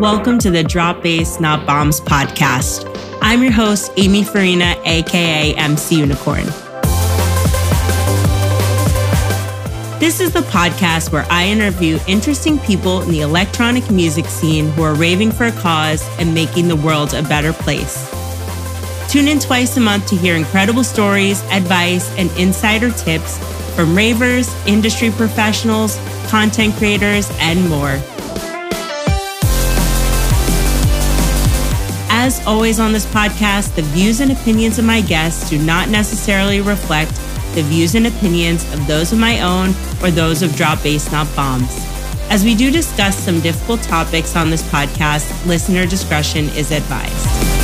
Welcome to the Drop Bass Not Bombs podcast. I'm your host, Amy Farina, aka MC Unicorn. This is the podcast where I interview interesting people in the electronic music scene who are raving for a cause and making the world a better place. Tune in twice a month to hear incredible stories, advice, and insider tips from ravers, industry professionals, content creators, and more. As always on this podcast, the views and opinions of my guests do not necessarily reflect the views and opinions of those of my own or those of Drop Bass Not Bombs. As we do discuss some difficult topics on this podcast, listener discretion is advised.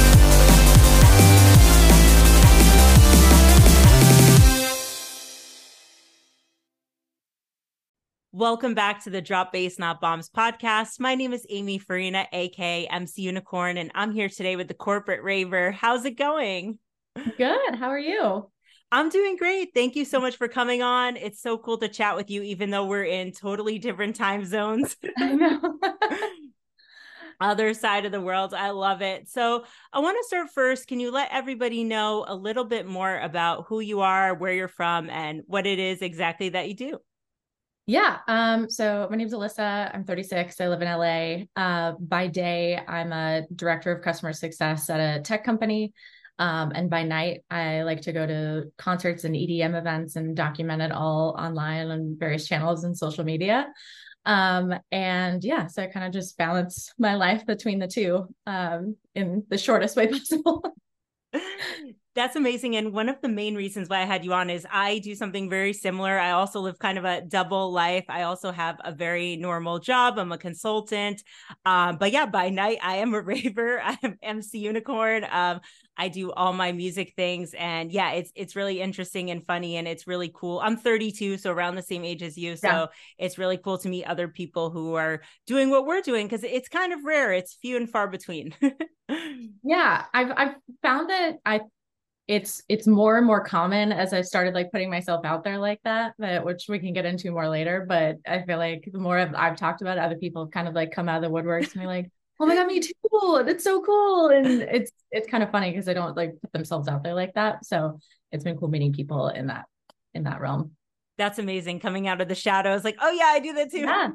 Welcome back to the Drop Bass Not Bombs podcast. My name is Amy Farina, aka MC Unicorn, and I'm here today with the corporate raver. How's it going? Good. How are you? I'm doing great. Thank you so much for coming on. It's so cool to chat with you, even though we're in totally different time zones. I know. Other side of the world. I love it. So, I want to start first. Can you let everybody know a little bit more about who you are, where you're from, and what it is exactly that you do? Yeah. Um, so my name's Alyssa. I'm 36. I live in LA. Uh, by day, I'm a director of customer success at a tech company. Um, and by night, I like to go to concerts and EDM events and document it all online on various channels and social media. Um, and yeah, so I kind of just balance my life between the two um, in the shortest way possible. That's amazing. And one of the main reasons why I had you on is I do something very similar. I also live kind of a double life. I also have a very normal job. I'm a consultant. Um, but yeah, by night, I am a raver. I'm MC Unicorn. Um, I do all my music things. And yeah, it's it's really interesting and funny and it's really cool. I'm 32, so around the same age as you. So yeah. it's really cool to meet other people who are doing what we're doing because it's kind of rare. It's few and far between. yeah, I've I've found that I it's it's more and more common as I've started like putting myself out there like that, that which we can get into more later. But I feel like the more I've, I've talked about it, other people have kind of like come out of the woodworks and be like, "Oh my god, me too! It's so cool!" And it's it's kind of funny because they don't like put themselves out there like that. So it's been cool meeting people in that in that realm. That's amazing. Coming out of the shadows, like, oh yeah, I do that too. Yeah,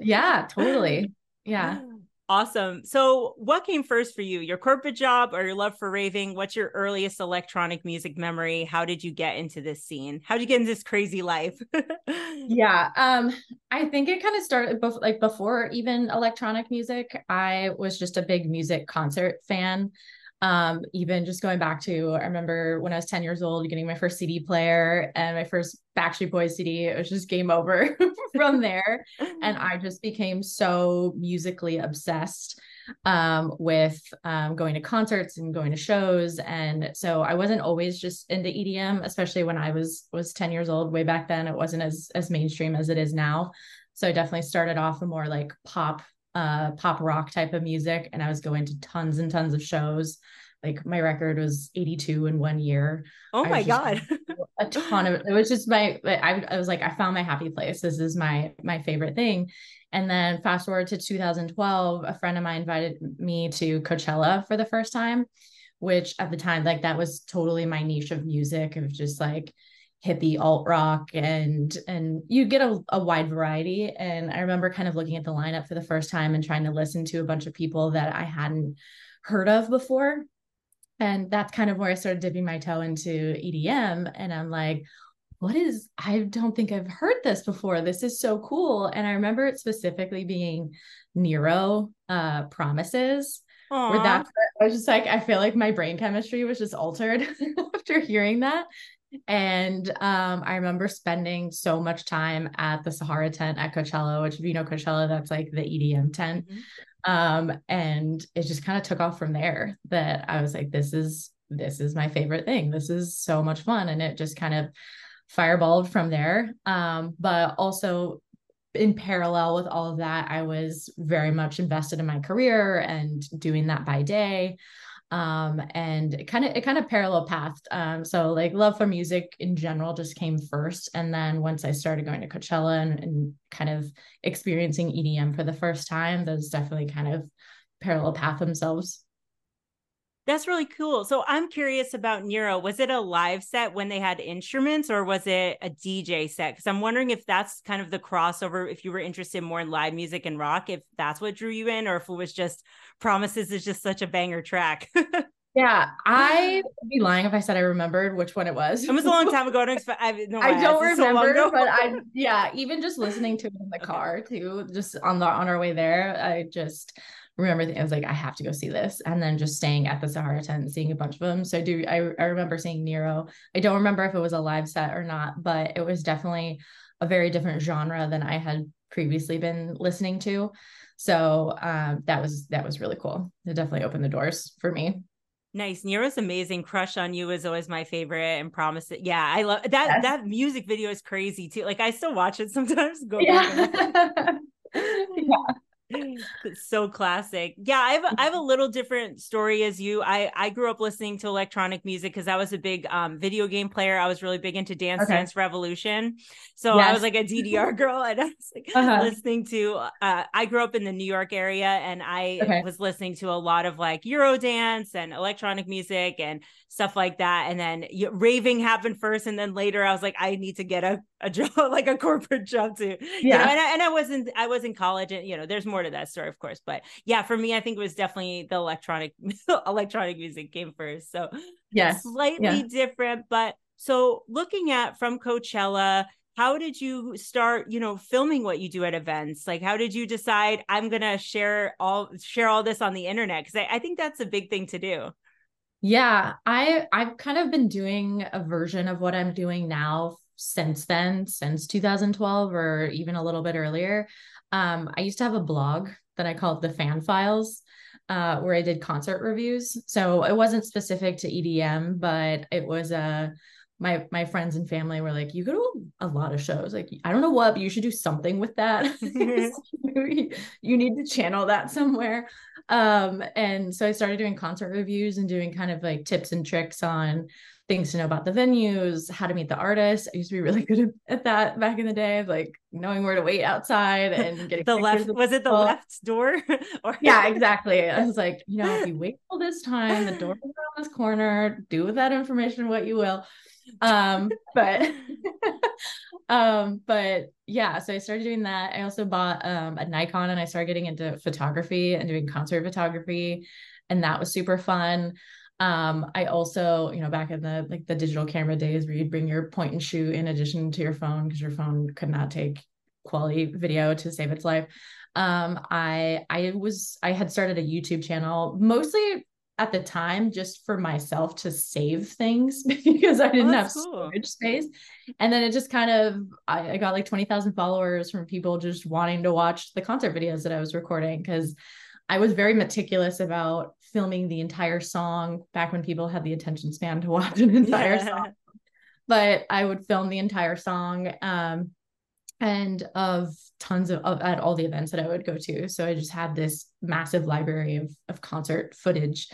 yeah, totally. Yeah. Awesome. So, what came first for you, your corporate job or your love for raving? What's your earliest electronic music memory? How did you get into this scene? How did you get into this crazy life? yeah, um, I think it kind of started before, like before even electronic music. I was just a big music concert fan um even just going back to i remember when i was 10 years old getting my first cd player and my first backstreet boys cd it was just game over from there. And i just became so musically obsessed um with um going to concerts and going to shows. And so i wasn't always just into edm especially when i was was 10 years old. Way back then it wasn't as as mainstream as it is now. So i definitely started off a more like pop uh, pop rock type of music, and I was going to tons and tons of shows. Like my record was 82 in one year. Oh my god. a ton of it was just my I, I was like, I found my happy place. This is my my favorite thing. And then fast forward to 2012, a friend of mine invited me to Coachella for the first time, which at the time, like that was totally my niche of music of just like hippie alt rock and and you get a, a wide variety. And i remember kind of looking at the lineup for the first time and trying to listen to a bunch of people that i hadn't heard of before. And that's kind of where i started dipping my toe into edm and i'm like what is i don't think i've heard this before. This is so cool. And i remember it specifically being nero uh promises Aww. where that's I was just like I feel like my brain chemistry was just altered after hearing that and um, I remember spending so much time at the Sahara tent at Coachella, which if you know Coachella, that's like the EDM tent. Mm-hmm. Um, and it just kind of took off from there that I was like, this is this is my favorite thing. This is so much fun. And it just kind of fireballed from there. Um, but also in parallel with all of that, I was very much invested in my career and doing that by day um and it kind of it kind of parallel pathed um so like love for music in general just came first and then once i started going to coachella and, and kind of experiencing edm for the first time those definitely kind of parallel path themselves. That's really cool. So I'm curious about Nero. Was it a live set when they had instruments or was it a DJ set? Because I'm wondering if that's kind of the crossover, if you were interested more in live music and rock, if that's what drew you in, or if it was just Promises is just such a banger track. yeah, I would be lying if I said I remembered which one it was. It was a long time ago. I don't, expect, I, no, I don't remember, so but I yeah, even just listening to it in the okay. car too, just on the on our way there, I just remember I was like, I have to go see this. And then just staying at the Sahara tent and seeing a bunch of them. So I do I, I remember seeing Nero. I don't remember if it was a live set or not, but it was definitely a very different genre than I had previously been listening to. So um, that was that was really cool. It definitely opened the doors for me. Nice. Nero's amazing. Crush on You is always my favorite and promise it. Yeah, I love that. Yes. That music video is crazy too. Like I still watch it sometimes. Go yeah. yeah. It's so classic. Yeah, I have a, I have a little different story as you. I I grew up listening to electronic music because I was a big um video game player. I was really big into Dance okay. Dance Revolution. So yes. I was like a DDR girl and I was like uh-huh. listening to uh I grew up in the New York area and I okay. was listening to a lot of like Eurodance and electronic music and stuff like that. And then raving happened first and then later I was like I need to get a a job like a corporate job too. Yeah. You know, and I, and I wasn't I was in college and you know there's more to that story, of course. But yeah, for me, I think it was definitely the electronic electronic music came first. So yes, slightly yeah. different. But so looking at from Coachella, how did you start you know filming what you do at events like how did you decide i'm gonna share all share all this on the internet because I, I think that's a big thing to do yeah i i've kind of been doing a version of what i'm doing now since then since 2012 or even a little bit earlier um, I used to have a blog that I called the Fan Files, uh, where I did concert reviews. So it wasn't specific to EDM, but it was a uh, my my friends and family were like, "You go to a lot of shows. Like, I don't know what, but you should do something with that. you need to channel that somewhere." Um, and so I started doing concert reviews and doing kind of like tips and tricks on things to know about the venues, how to meet the artists. I used to be really good at that back in the day, like knowing where to wait outside and getting the left. Was it the left door? or yeah, exactly. I was like, you know, if you wait till this time, the door is around this corner. Do with that information what you will. Um, but um, but yeah, so I started doing that. I also bought um a Nikon and I started getting into photography and doing concert photography, and that was super fun. Um, I also, you know, back in the like the digital camera days where you'd bring your point and shoot in addition to your phone because your phone could not take quality video to save its life. Um, I I was I had started a YouTube channel mostly at the time just for myself to save things because I didn't oh, have cool. storage space. And then it just kind of I, I got like 20,000 followers from people just wanting to watch the concert videos that I was recording because I was very meticulous about filming the entire song back when people had the attention span to watch an entire yeah. song. But I would film the entire song um, and of tons of, of, at all the events that I would go to. So I just had this massive library of of concert footage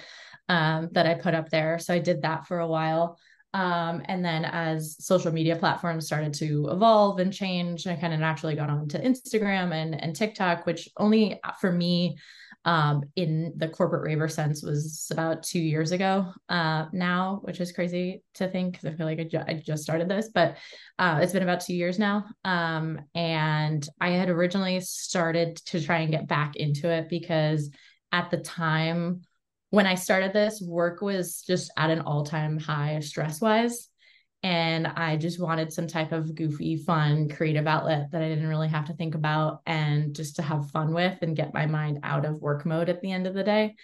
um, that I put up there. So I did that for a while. Um, and then as social media platforms started to evolve and change, I kind of naturally got onto Instagram and, and TikTok, which only for me um, in the corporate raver sense was about two years ago uh, now, which is crazy to think because I feel like I, ju- I, just started this, but uh, it's been about two years now. Um, and I had originally started to try and get back into it because at the time when I started this, work was just at an all time high stress wise and I just wanted some type of goofy, fun, creative outlet that I didn't really have to think about and just to have fun with and get my mind out of work mode at the end of the day.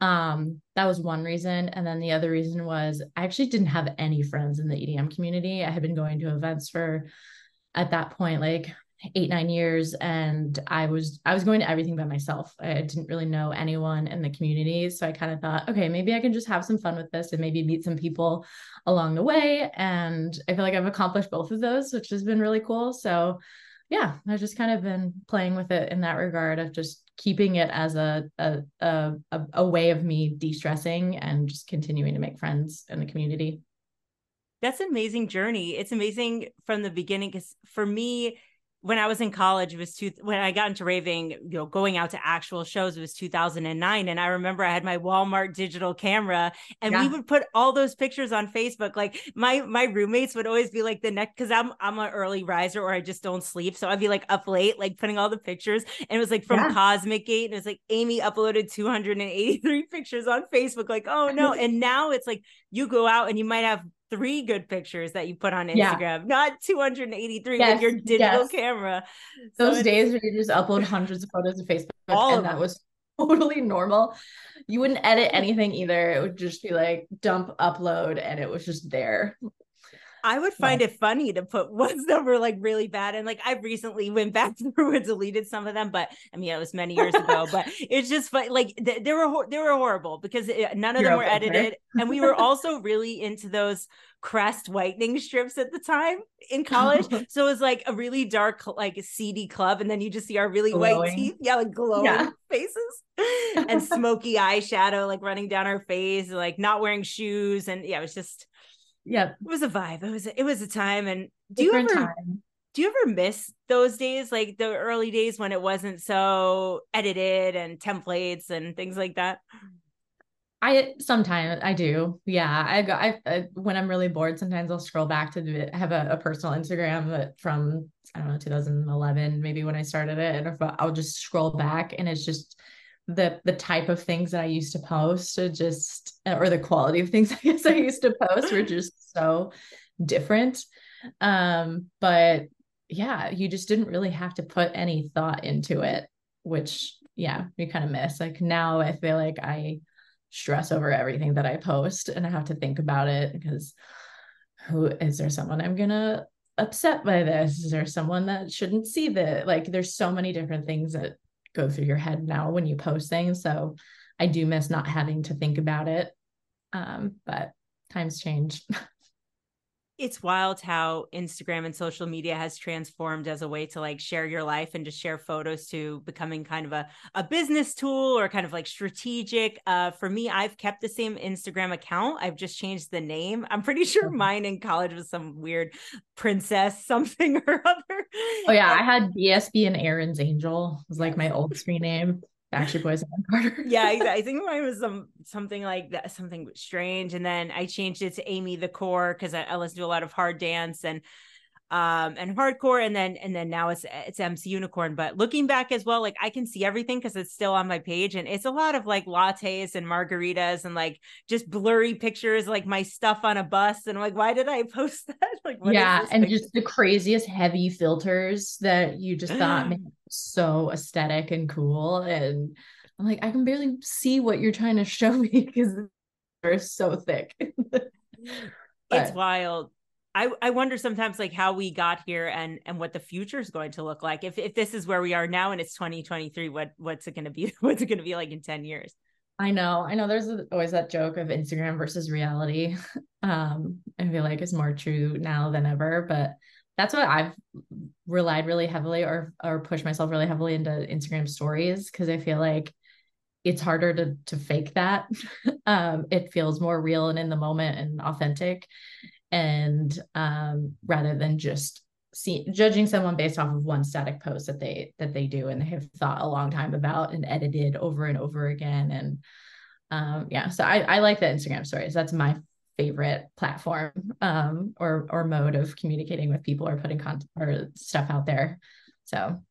Um, that was one reason. And then the other reason was I actually didn't have any friends in the EDM community. I had been going to events for at that point like eight nine years and i was i was going to everything by myself. I didn't really know anyone in the community so i kind of thought okay maybe i can just have some fun with this and maybe meet some people along the way and i feel like i've accomplished both of those which has been really cool. So yeah i've just kind of been playing with it in that regard of just keeping it as a a a, a way of me de-stressing and just continuing to make friends in the community. That's an amazing journey. It's amazing from the beginning because for me when I was in college, it was two when I got into raving, you know, going out to actual shows, it was 2009. And I remember I had my Walmart digital camera and yeah. we would put all those pictures on Facebook. Like my my roommates would always be like the next because I'm I'm an early riser or I just don't sleep. So I'd be like up late, like putting all the pictures. And it was like from yeah. Cosmic Gate. And it was like Amy uploaded 283 pictures on Facebook. Like, oh no. and now it's like you go out and you might have three good pictures that you put on Instagram, yeah. not 283 yes, with your digital yes. camera. Those so days where you just upload hundreds of photos to Facebook, and that was totally normal. You wouldn't edit anything either. It would just be like dump, upload, and it was just there. I would find yeah. it funny to put ones that were like really bad. And like I recently went back through and deleted some of them, but I mean, it was many years ago, but it's just fun. Like they, they were, they were horrible because it, none of You're them were edited. and we were also really into those crest whitening strips at the time in college. so it was like a really dark, like seedy club. And then you just see our really glowing. white teeth. Yeah. Like glowing yeah. faces and smoky eyeshadow, like running down our face, like not wearing shoes. And yeah, it was just, yeah it was a vibe it was it was a time and do Different you ever time. do you ever miss those days like the early days when it wasn't so edited and templates and things like that I sometimes I do. Yeah. I go I, I, when I'm really bored, sometimes I'll scroll back to have a, a, personal Instagram that from I don't know, 2011, maybe when I started it. And I'll just scroll back and it's just the the type of things that I used to post just or the quality of things I guess I used to post were just so different. Um, but yeah, you just didn't really have to put any thought into it, which yeah, you kind of miss. Like now I feel like I stress over everything that I post and I have to think about it because who is there someone I'm gonna upset by this? Is there someone that shouldn't see that? Like there's so many different things that go through your head now when you post things. So I do miss not having to think about it. Um, but times change. it's wild how Instagram and social media has transformed as a way to like share your life and just share photos to becoming kind of a, a business tool or kind of like strategic. Uh, for me, I've kept the same Instagram account. I've just changed the name. I'm pretty sure mm-hmm. mine in college was some weird princess something or other. Oh yeah, I had BSB and Aaron's Angel was like my old screen name. Backstreet Boys and Carter. yeah, I think mine was some something like that, something strange, and then I changed it to Amy the Core because I, I listen to a lot of hard dance and um and hardcore and then and then now it's it's MC Unicorn but looking back as well like I can see everything because it's still on my page and it's a lot of like lattes and margaritas and like just blurry pictures like my stuff on a bus and I'm like why did I post that? Like yeah and picture? just the craziest heavy filters that you just thought man, so aesthetic and cool and I'm like I can barely see what you're trying to show me because they're so thick. It's wild I, I wonder sometimes like how we got here and and what the future is going to look like. If if this is where we are now and it's 2023 what what's it going to be? What's it going to be like in 10 years? I know I know there's always that joke of Instagram versus reality. Um I feel like it's more true now than ever but that's what I've relied really heavily or or pushed myself really heavily into Instagram stories because I feel like it's harder to to fake that. Um it feels more real and in the moment and authentic and um, rather than just see judging someone based off of one static post that they that they do and they have thought a long time about and edited over and over again and um, yeah so I, I like the instagram stories. That's my favorite platform um, or or mode of communicating with people or putting content or stuff out there. So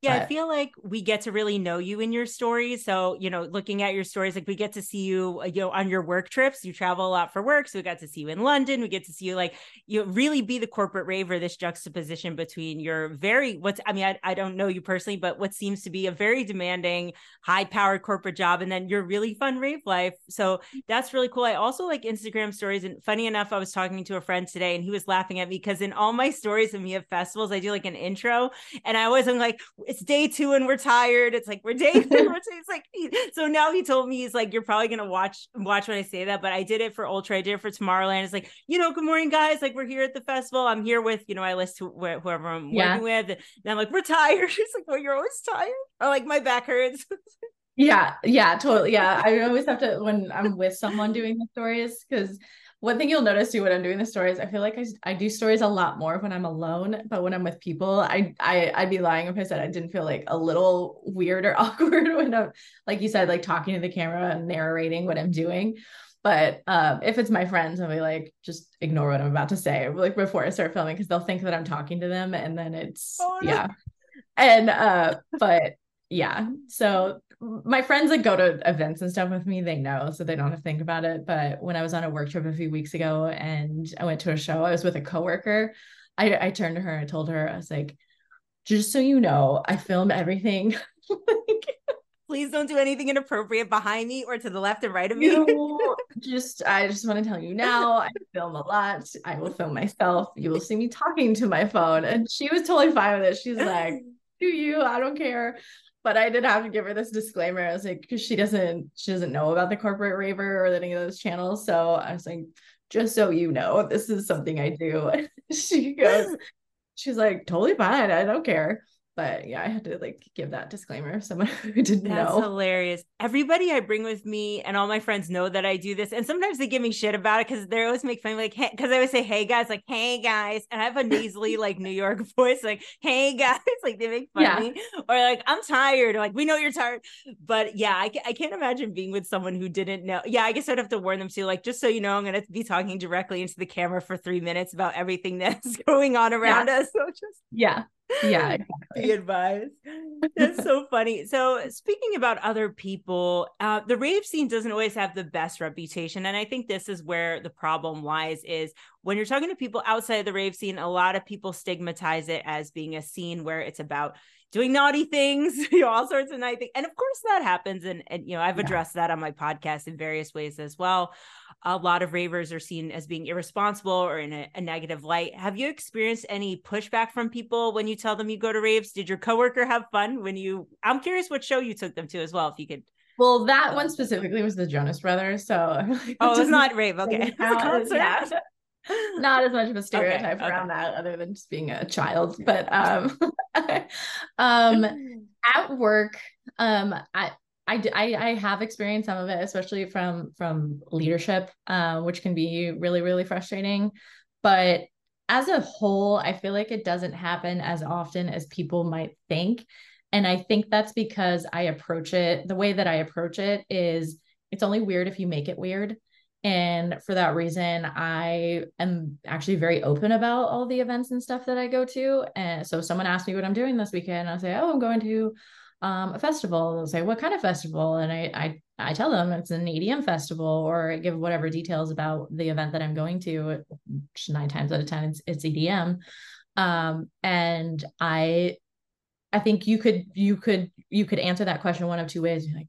yeah, but... I feel like we get to really know you in your stories. So, you know, looking at your stories, like we get to see you, uh, you know, on your work trips. You travel a lot for work. So we got to see you in London. We get to see you like you really be the corporate raver, this juxtaposition between your very what's I mean, I, I don't know you personally, but what seems to be a very demanding, high powered corporate job, and then your really fun rave life. So that's really cool. I also like Instagram stories. And funny enough, I was talking to a friend today and he was laughing at me because in all my stories of me at festivals, I do like an intro. And I always am like, it's day two and we're tired. It's like we're day two. it's like so now he told me he's like you're probably gonna watch watch when I say that, but I did it for Ultra. I did it for Tomorrowland. It's like you know, good morning guys. Like we're here at the festival. I'm here with you know I list wh- whoever I'm yeah. working with, and I'm like we're tired. It's like well you're always tired, or like my back hurts. yeah, yeah, totally. Yeah, I always have to when I'm with someone doing the stories because one thing you'll notice too when I'm doing the stories, I feel like I, I do stories a lot more when I'm alone, but when I'm with people, I I I'd be lying if I said I didn't feel like a little weird or awkward when I'm like you said, like talking to the camera and narrating what I'm doing. But um, if it's my friends, I'll be like, just ignore what I'm about to say, like before I start filming, because they'll think that I'm talking to them, and then it's oh, no. yeah. And uh, but yeah, so my friends that go to events and stuff with me, they know, so they don't mm-hmm. have to think about it. But when I was on a work trip a few weeks ago and I went to a show, I was with a coworker. I, I turned to her and I told her, I was like, just so you know, I film everything. Please don't do anything inappropriate behind me or to the left and right of me. You just, I just want to tell you now, I film a lot. I will film myself. You will see me talking to my phone. And she was totally fine with it. She's like, do you? I don't care but I did have to give her this disclaimer. I was like, because she doesn't she doesn't know about the corporate raver or any of those channels. So I was like, just so you know, this is something I do. she goes, she's like, totally fine. I don't care but yeah, I had to like give that disclaimer. if Someone who didn't know. That's know. hilarious. Everybody I bring with me and all my friends know that I do this. And sometimes they give me shit about it because they always make fun of me, like, hey, because I always say, hey guys, like, hey guys. And I have a nasally, like New York voice, like, hey guys. Like they make fun yeah. of me. Or like, I'm tired. Or like, we know you're tired. But yeah, I, I can't imagine being with someone who didn't know. Yeah, I guess I'd have to warn them too. Like, just so you know, I'm gonna be talking directly into the camera for three minutes about everything that's going on around yeah. us. So just yeah yeah exactly. the advice that's so funny so speaking about other people uh, the rave scene doesn't always have the best reputation and i think this is where the problem lies is when you're talking to people outside of the rave scene a lot of people stigmatize it as being a scene where it's about doing naughty things, you know, all sorts of naughty things. And of course that happens. And, and you know, I've addressed yeah. that on my podcast in various ways as well. A lot of ravers are seen as being irresponsible or in a, a, negative light. Have you experienced any pushback from people when you tell them you go to raves? Did your coworker have fun when you, I'm curious what show you took them to as well, if you could. Well, that one specifically was the Jonas Brothers. So, oh, it's not rave. Okay. Yeah not as much of a stereotype okay, around okay. that other than just being a child but um um at work um i I, I, I have experienced some of it, especially from from leadership, uh, which can be really really frustrating. But as a whole, I feel like it doesn't happen as often as people might think, and I think that's because I approach it the way that I approach it is it's only weird if you make it weird. And for that reason, I am actually very open about all the events and stuff that I go to. And so if someone asks me what I'm doing this weekend, I'll say, Oh, I'm going to um, a festival. They'll say, What kind of festival? And I, I I tell them it's an EDM festival or I give whatever details about the event that I'm going to. Nine times out of ten, it's, it's EDM. Um, and I I think you could you could you could answer that question one of two ways. You're like,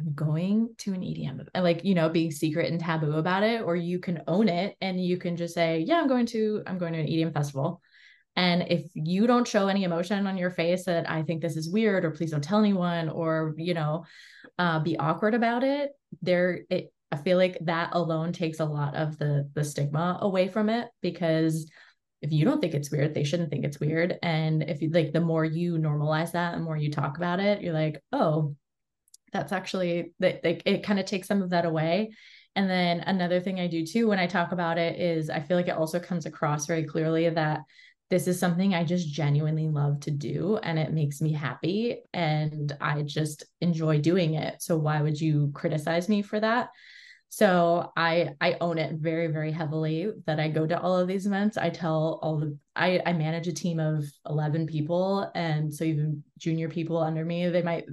I'm going to an EDM and like, you know, being secret and taboo about it, or you can own it and you can just say, yeah, I'm going to, I'm going to an EDM festival. And if you don't show any emotion on your face that I think this is weird, or please don't tell anyone, or, you know, uh, be awkward about it, there, it, I feel like that alone takes a lot of the the stigma away from it because if you don't think it's weird, they shouldn't think it's weird. And if you like, the more you normalize that, the more you talk about it, you're like, oh, that's actually that it kind of takes some of that away. And then another thing i do too when i talk about it is i feel like it also comes across very clearly that this is something i just genuinely love to do and it makes me happy and i just enjoy doing it. So why would you criticize me for that so i i own it very very heavily that i go to all of these events. I tell all the i i manage a team of 11 people and so even junior people under me they might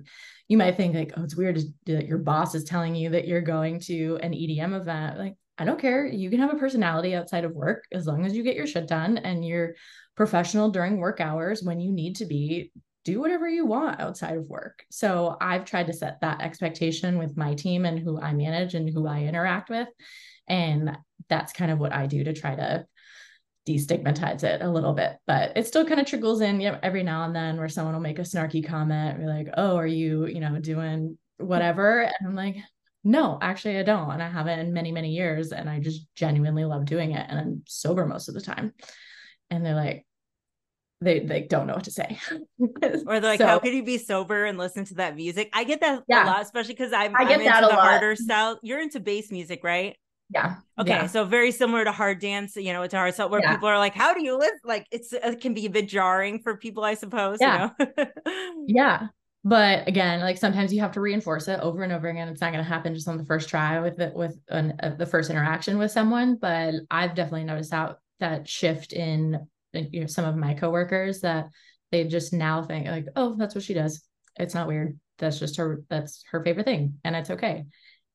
you might think like oh it's weird that your boss is telling you that you're going to an edm event. Like i don't care. You can have a personality outside of work as long as you get your shit done and you're professional during work hours when you need to be do whatever you want outside of work. So I've tried to set that expectation with my team and who I manage and who I interact with. And that's kind of what I do to try to destigmatize it a little bit. But it still kind of trickles in every now and then where someone will make a snarky comment, be like, oh, are you, you know, doing whatever? And I'm like, no, actually, I don't. And I haven't in many, many years. And I just genuinely love doing it. And I'm sober most of the time. And they're like, they they don't know what to say. or they're like, so, how could you be sober and listen to that music? I get that yeah, a lot, especially because I'm, I get I'm that into the lot. harder style. You're into bass music, right? Yeah. Okay, yeah. so very similar to hard dance, you know, it's hard so where Yeah. people are like, "How do you live?" Like it's it can be a bit jarring for people, I suppose. Yeah. You know? Yeah. But again, like sometimes you have to reinforce it over and over again. It's not going to happen just on the first try with it with an, uh, the first interaction with someone. But I've definitely noticed out that shift in you know some of my coworkers that they just now think like, oh, that's what she does. It's not weird. That's just her. That's her favorite thing, and it's okay.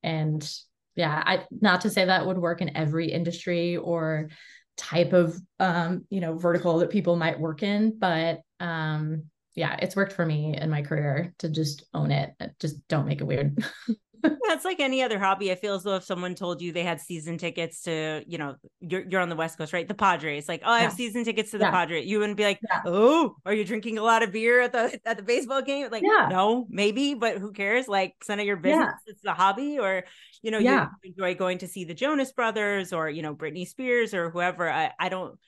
And yeah, I not to say that would work in every industry or type of um you know vertical that people might work in, but um yeah, it's worked for me in my career to just own it. Just don't make it weird. Yeah, it's like any other hobby. I feel as though if someone told you they had season tickets to, you know, you're you're on the West Coast, right? The Padres, like, oh, I have season tickets to the Yeah. Padres. You wouldn't be like, Yeah. oh, are you drinking a lot of beer at the at the baseball game? Like, Yeah. no, maybe, but who cares? Like, it's none of your business. Yeah. It's the hobby, or you know, you enjoy going to see the Jonas Brothers, or you know, Britney Spears, or whoever. I I don't.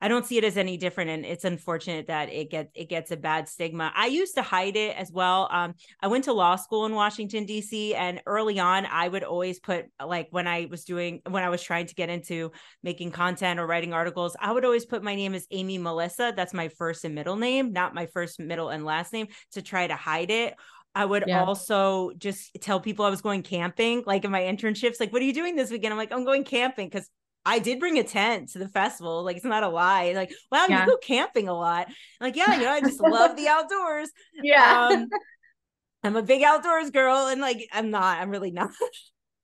I don't see it as any different, and it's unfortunate that it gets it gets a bad stigma. I used to hide it as well. Um, I went to law school in Washington D.C. and early on, I would always put like when I was doing when I was trying to get into making content or writing articles, I would always put my name as Amy Melissa. That's my first and middle name, not my first, middle, and last name to try to hide it. I would Yeah. also just tell people I was going camping, like in my internships. Like, what are you doing this weekend? I'm like, I'm going camping because I did bring a tent to the festival. Like, it's not a lie. Like, wow, Yeah. you go camping a lot. like, yeah, you know, I just love the outdoors. Yeah. Um, I'm a big outdoors girl, and like, I'm not. I'm really not.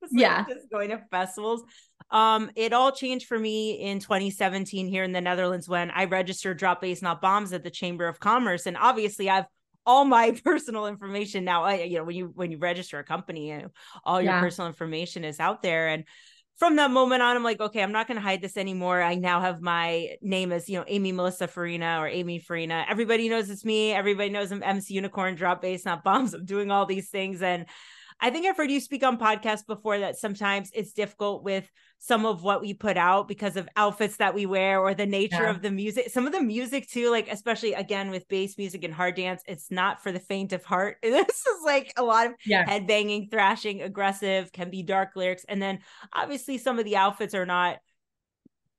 Like Yeah. just going to festivals. Um, it all changed for me in 2017 here in the Netherlands when I registered Drop Bass Not Bombs at the Chamber of Commerce, and obviously I've all my personal information now. I, you know, when you when you register a company, all your Yeah. personal information is out there, and from that moment on, I'm like, okay, I'm not going to hide this anymore. I now have my name as, you know, Amy Melissa Farina or Amy Farina. Everybody knows it's me. Everybody knows I'm MC Unicorn, Drop Bass, Not Bombs. I'm doing all these things. And I think I've heard you speak on podcasts before that sometimes it's difficult with some of what we put out because of outfits that we wear or the nature Yeah. of the music. Some of the music too, like especially again with bass music and hard dance, it's not for the faint of heart. This is like a lot of Yeah. headbanging, thrashing, aggressive, can be dark lyrics. And then obviously some of the outfits are not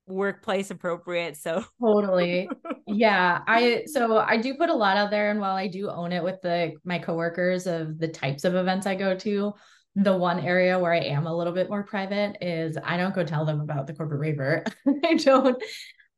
workplace appropriate. So Totally. Yeah. I so I do put a lot out there and while I do own it with the my coworkers of the types of events I go to, the one area where I am a little bit more private is I don't go tell them about the corporate raver. I don't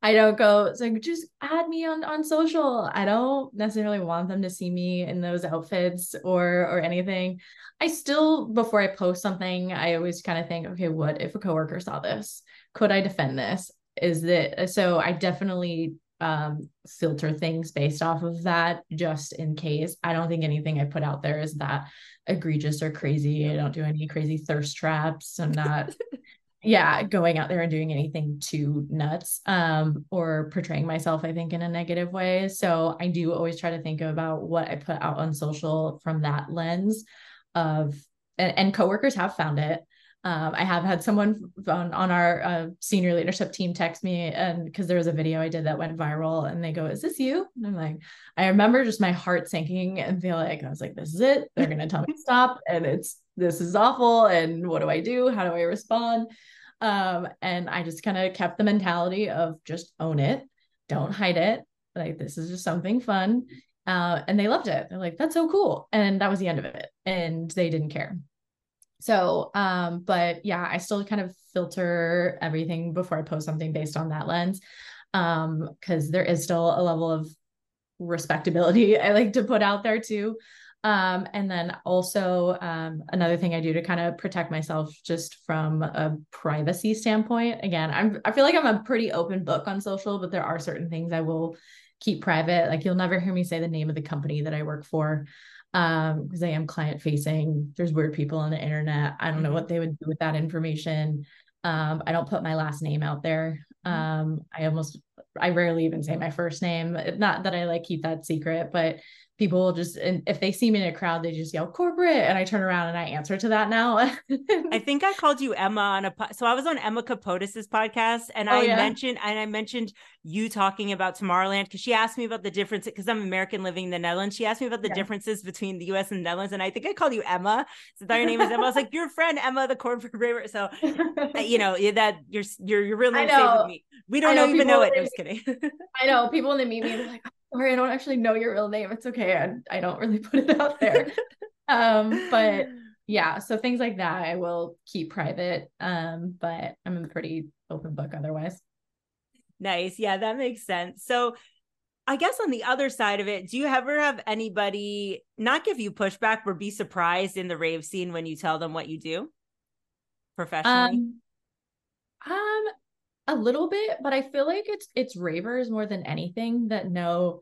I don't go so just add me on on social. I don't necessarily want them to see me in those outfits or or anything. I still before I post something, I always kind of think, okay, what if a coworker saw this? Could I defend this? Is that so I definitely um filter things based off of that just in case. I don't think anything I put out there is that egregious or crazy. I don't do any crazy thirst traps. I'm not yeah, going out there and doing anything too nuts um or portraying myself I think in a negative way. So I do always try to think about what I put out on social from that lens of and, and coworkers have found it. Um, I have had someone on, on our uh, senior leadership team text me and because there was a video I did that went viral and they go, is this you? And I'm like, I remember just my heart sinking and feel like, I was like, this is it. They're to tell me to stop and it's, this is awful. And what do I do? How do I respond? Um, and I just kind of kept the mentality of just own it. Don't hide it. Like, this is just something fun. Uh, and they loved it. They're like, that's so cool. And that was the end of it. And they didn't care. So, um, but yeah, I still kind of filter everything before I post something based on that lens. Um, because there is still a level of respectability I like to put out there too. Um, and then also um, another thing I do to kind of protect myself just from a privacy standpoint. Again, I'm I feel like I'm a pretty open book on social, but there are certain things I will keep private. Like you'll never hear me say the name of the company that I work for um because I am client facing. There's weird people on the internet. I don't know Mhm. what they would do with that information. Um, I don't put my last name out there. Mhm. Um, I almost I rarely even say my first name. Not that I like keep that secret, but people will just and if they see me in a crowd they just yell corporate and i turn around and i answer to that now i think i called you emma on a so i was on emma kapotis's podcast and oh, i yeah? mentioned and i mentioned you talking about tomorrowland because she asked me about the difference because i'm american living in the netherlands she asked me about the yeah. differences between the us and the netherlands and i think i called you emma so that your name is emma i was like your friend emma the corporate raver so uh, you know that you're you're, you're really with me we don't know, even know it. I'm just kidding. I know people when they meet me, they're like, sorry, I don't actually know your real name. It's okay. I, I don't really put it out there. um, but yeah, so things like that I will keep private. Um, but I'm a pretty open book otherwise. Nice. Yeah, that makes sense. So I guess on the other side of it, do you ever have anybody not give you pushback or be surprised in the rave scene when you tell them what you do professionally? Um, um a little bit, but I feel like it's it's ravers more than anything that know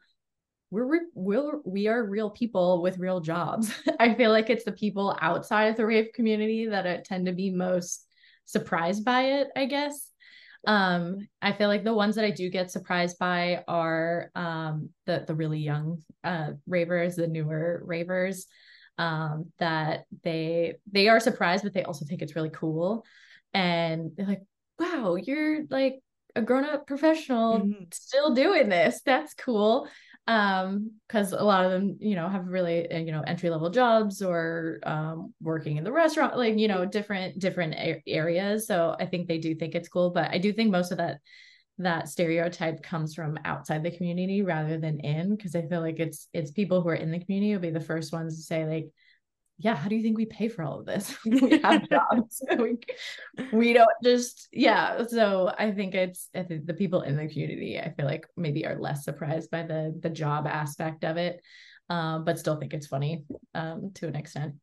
we're we're we are real people with real jobs. I feel like it's the people outside of the rave community that tend to be most surprised by it, I guess. Um, I feel like the ones that I do get surprised by are um the the really young uh ravers, the newer ravers um that they they are surprised but they also think it's really cool and they're like wow, you're like a grown-up professional mm-hmm. still doing this. That's cool. Um, because a lot of them, you know, have really, uh, you know, entry-level jobs or um working in the restaurant, like, you know, different different a- areas. So I think they do think it's cool, but I do think most of that that stereotype comes from outside the community rather than in because I feel like it's it's people who are in the community will be the first ones to say like yeah, how do you think we pay for all of this? we have jobs. we, we don't just, yeah. So I think it's I think the people in the community, I feel like maybe are less surprised by the the job aspect of it, um, but still think it's funny um, to an extent.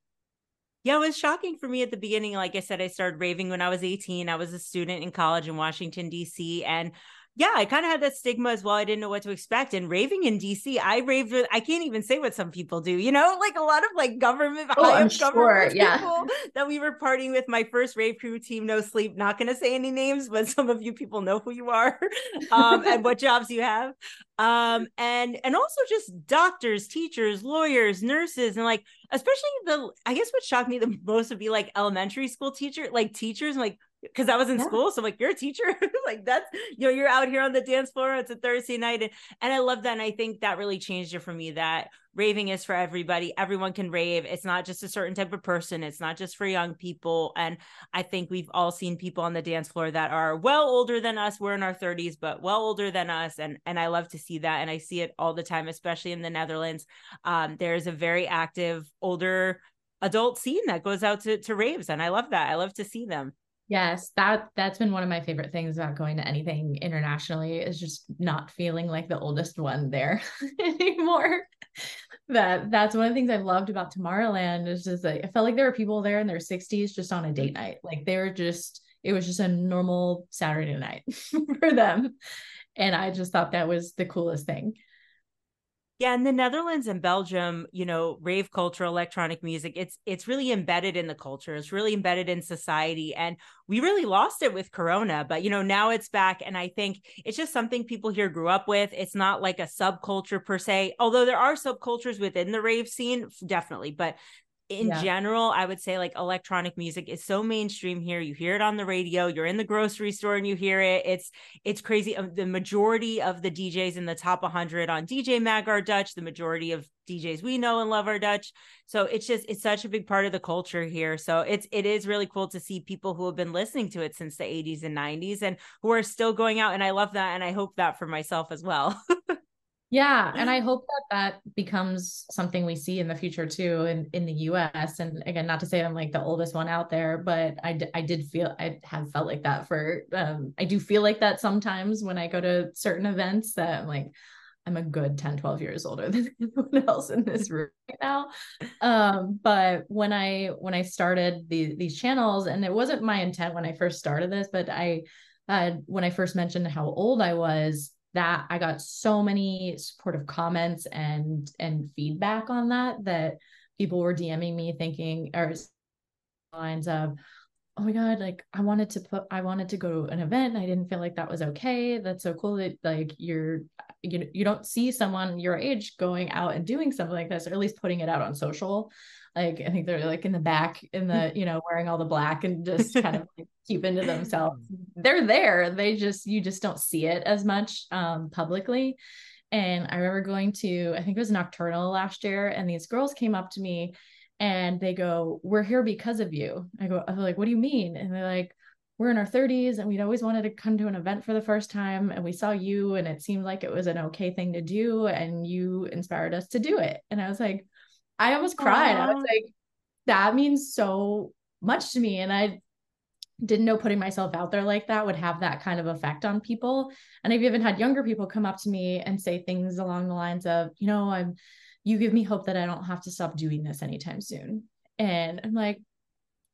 Yeah, it was shocking for me at the beginning. Like I said, I started raving when I was 18. I was a student in college in Washington, D.C. And yeah, I kind of had that stigma as well. I didn't know what to expect. And raving in DC, I raved with, I can't even say what some people do, you know, like a lot of like government, oh, I'm sure. yeah. that we were partying with. My first rave crew team, No Sleep, not going to say any names, but some of you people know who you are um, and what jobs you have. Um, and, and also just doctors, teachers, lawyers, nurses, and like, especially the, I guess what shocked me the most would be like elementary school teacher, like teachers, like, because I was in yeah. school. So I'm like, you're a teacher. like that's, you know, you're out here on the dance floor. It's a Thursday night. And, and I love that. And I think that really changed it for me that raving is for everybody. Everyone can rave. It's not just a certain type of person. It's not just for young people. And I think we've all seen people on the dance floor that are well older than us. We're in our 30s, but well older than us. And, and I love to see that. And I see it all the time, especially in the Netherlands. Um, there's a very active older adult scene that goes out to, to raves. And I love that. I love to see them. Yes, that that's been one of my favorite things about going to anything internationally is just not feeling like the oldest one there anymore. that that's one of the things I loved about Tomorrowland is just like I felt like there were people there in their 60s just on a date mm-hmm. night. Like they were just it was just a normal Saturday night for them. And I just thought that was the coolest thing. Yeah, in the Netherlands and Belgium, you know, rave culture, electronic music, it's it's really embedded in the culture. It's really embedded in society and we really lost it with corona, but you know, now it's back and I think it's just something people here grew up with. It's not like a subculture per se, although there are subcultures within the rave scene, definitely, but in yeah. general, I would say like electronic music is so mainstream here. You hear it on the radio, you're in the grocery store and you hear it. It's it's crazy. Um, the majority of the DJs in the top 100 on DJ Mag are Dutch. The majority of DJs we know and love are Dutch. So it's just it's such a big part of the culture here. So it's it is really cool to see people who have been listening to it since the 80s and 90s and who are still going out and I love that and I hope that for myself as well. Yeah, and I hope that that becomes something we see in the future too in in the US and again not to say I'm like the oldest one out there but I, d- I did feel I have felt like that for um I do feel like that sometimes when I go to certain events that I'm like I'm a good 10 12 years older than anyone else in this room right now. Um but when I when I started the, these channels and it wasn't my intent when I first started this but I uh, when I first mentioned how old I was that. I got so many supportive comments and and feedback on that that people were DMing me thinking or lines of oh my god like I wanted to put I wanted to go to an event I didn't feel like that was okay. That's so cool that like you're you you don't see someone your age going out and doing something like this, or at least putting it out on social. Like I think they're like in the back in the, you know, wearing all the black and just kind of like keeping to themselves. They're there. They just you just don't see it as much um publicly. And I remember going to, I think it was Nocturnal last year, and these girls came up to me and they go, We're here because of you. I go, I'm like, What do you mean? And they're like, We're in our 30s and we'd always wanted to come to an event for the first time. And we saw you, and it seemed like it was an okay thing to do. And you inspired us to do it. And I was like, I almost cried. Aww. I was like, That means so much to me. And I didn't know putting myself out there like that would have that kind of effect on people. And I've even had younger people come up to me and say things along the lines of, you know, I'm you give me hope that I don't have to stop doing this anytime soon. And I'm like,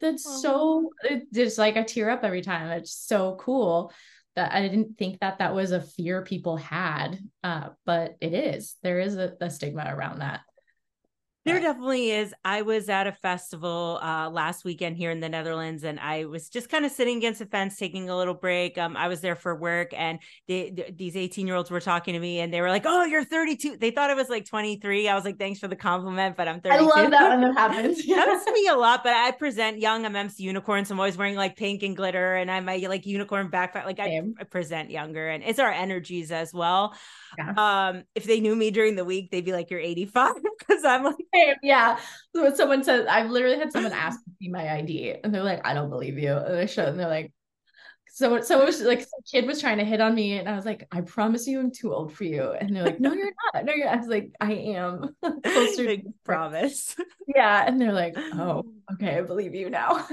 that's Aww. so it's just like I tear up every time. It's so cool that I didn't think that that was a fear people had, uh, but it is. There is a, a stigma around that. There definitely is. I was at a festival uh, last weekend here in the Netherlands, and I was just kind of sitting against a fence, taking a little break. Um, I was there for work, and they, they, these 18 year olds were talking to me, and they were like, "Oh, you're 32." They thought I was like 23. I was like, "Thanks for the compliment, but I'm 32." I love that when that happens. Yeah. Happens to me a lot, but I present young. I'm MC Unicorn, so I'm always wearing like pink and glitter, and I'm my like unicorn backpack. Like I, I, present younger, and it's our energies as well. Yeah. Um, if they knew me during the week, they'd be like, "You're 85," because I'm like yeah. So someone says, I've literally had someone ask me my ID and they're like, I don't believe you. And I show and they're like, so so it was like some kid was trying to hit on me and I was like, I promise you I'm too old for you. And they're like, No, you're not. No, you're I was like, I am closer promise. Yeah. And they're like, Oh, okay, I believe you now.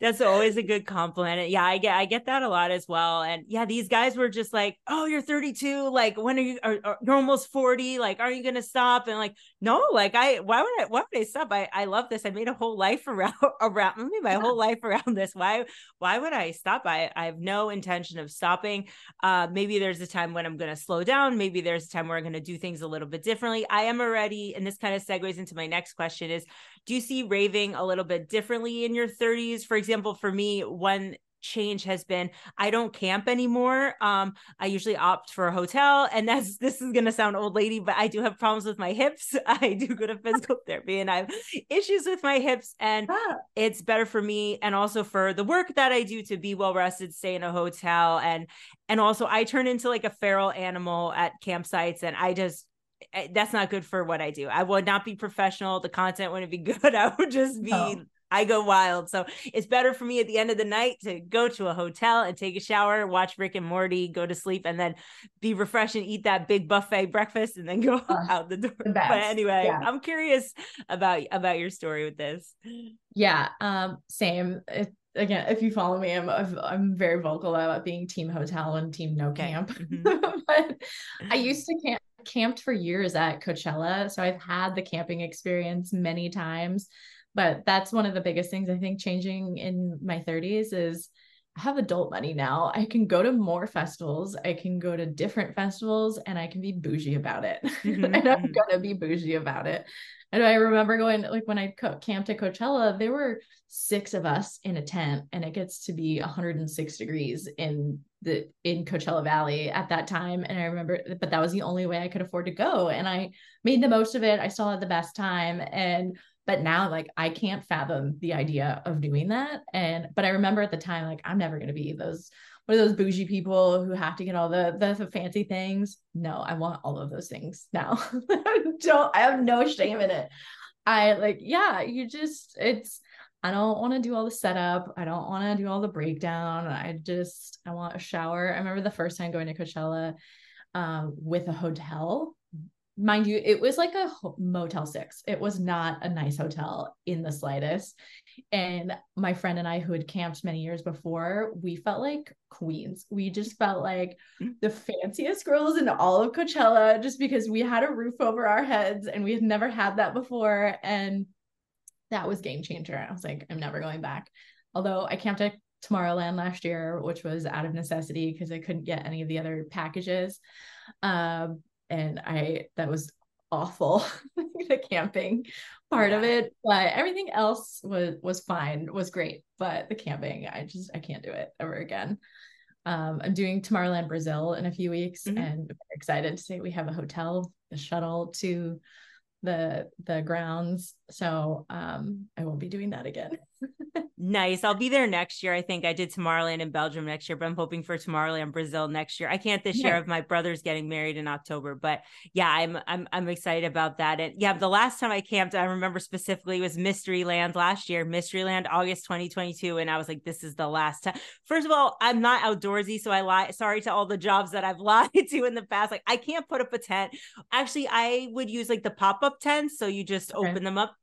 That's always a good compliment. Yeah, I get I get that a lot as well. And yeah, these guys were just like, "Oh, you're 32. Like, when are you? Are, are, you're almost 40. Like, are you gonna stop?" And like, no, like I why would I why would I stop? I I love this. I made a whole life around around I made my yeah. whole life around this. Why why would I stop? I I have no intention of stopping. Uh, maybe there's a time when I'm gonna slow down. Maybe there's a time where I'm gonna do things a little bit differently. I am already, and this kind of segues into my next question: is do you see raving a little bit differently in your 30s? For example, for me, one change has been I don't camp anymore. Um, I usually opt for a hotel, and that's this is gonna sound old lady, but I do have problems with my hips. I do go to physical therapy, and I have issues with my hips, and ah. it's better for me and also for the work that I do to be well rested, stay in a hotel, and and also I turn into like a feral animal at campsites, and I just that's not good for what I do. I would not be professional. The content wouldn't be good. I would just be no. I go wild. So it's better for me at the end of the night to go to a hotel and take a shower, watch Rick and Morty, go to sleep, and then be refreshed and eat that big buffet breakfast and then go uh, out the door. The but anyway, yeah. I'm curious about about your story with this. Yeah, um, same. It, again, if you follow me, I'm I'm very vocal about being team hotel and team no camp. Mm-hmm. but I used to camp camped for years at Coachella. So I've had the camping experience many times. But that's one of the biggest things I think changing in my 30s is I have adult money now. I can go to more festivals. I can go to different festivals and I can be bougie about it. Mm-hmm. and I'm mm-hmm. going to be bougie about it. And I remember going, like when I co- camped at Coachella, there were six of us in a tent and it gets to be 106 degrees in the in Coachella Valley at that time and I remember but that was the only way I could afford to go and I made the most of it I still had the best time and but now like I can't fathom the idea of doing that and but I remember at the time like I'm never going to be those one of those bougie people who have to get all the, the, the fancy things no I want all of those things now don't I have no shame in it I like yeah you just it's I don't want to do all the setup. I don't want to do all the breakdown. I just I want a shower. I remember the first time going to Coachella um, with a hotel. Mind you, it was like a Motel Six. It was not a nice hotel in the slightest. And my friend and I, who had camped many years before, we felt like queens. We just felt like the fanciest girls in all of Coachella, just because we had a roof over our heads and we had never had that before. And that was game changer. I was like, I'm never going back. Although I camped at Tomorrowland last year, which was out of necessity because I couldn't get any of the other packages. Um, and I that was awful, the camping part yeah. of it. But everything else was was fine, was great. But the camping, I just I can't do it ever again. um, I'm doing Tomorrowland Brazil in a few weeks Mhm. and excited to say we have a hotel, a shuttle to the the grounds. So um I won't be doing that again. Nice. I'll be there next year. I think I did Tomorrowland in Belgium next year, but I'm hoping for Tomorrowland Brazil next year. I can't this year Yeah. of my brother's getting married in October, but yeah, I'm I'm I'm excited about that. And yeah, the last time I camped, I remember specifically was Mysteryland last year, Mysteryland August 2022, and I was like, this is the last time. First of all, I'm not outdoorsy, so I lie. Sorry to all the jobs that I've lied to in the past. Like I can't put up a tent. Actually, I would use like the pop up tents, so you just Okay. open them up.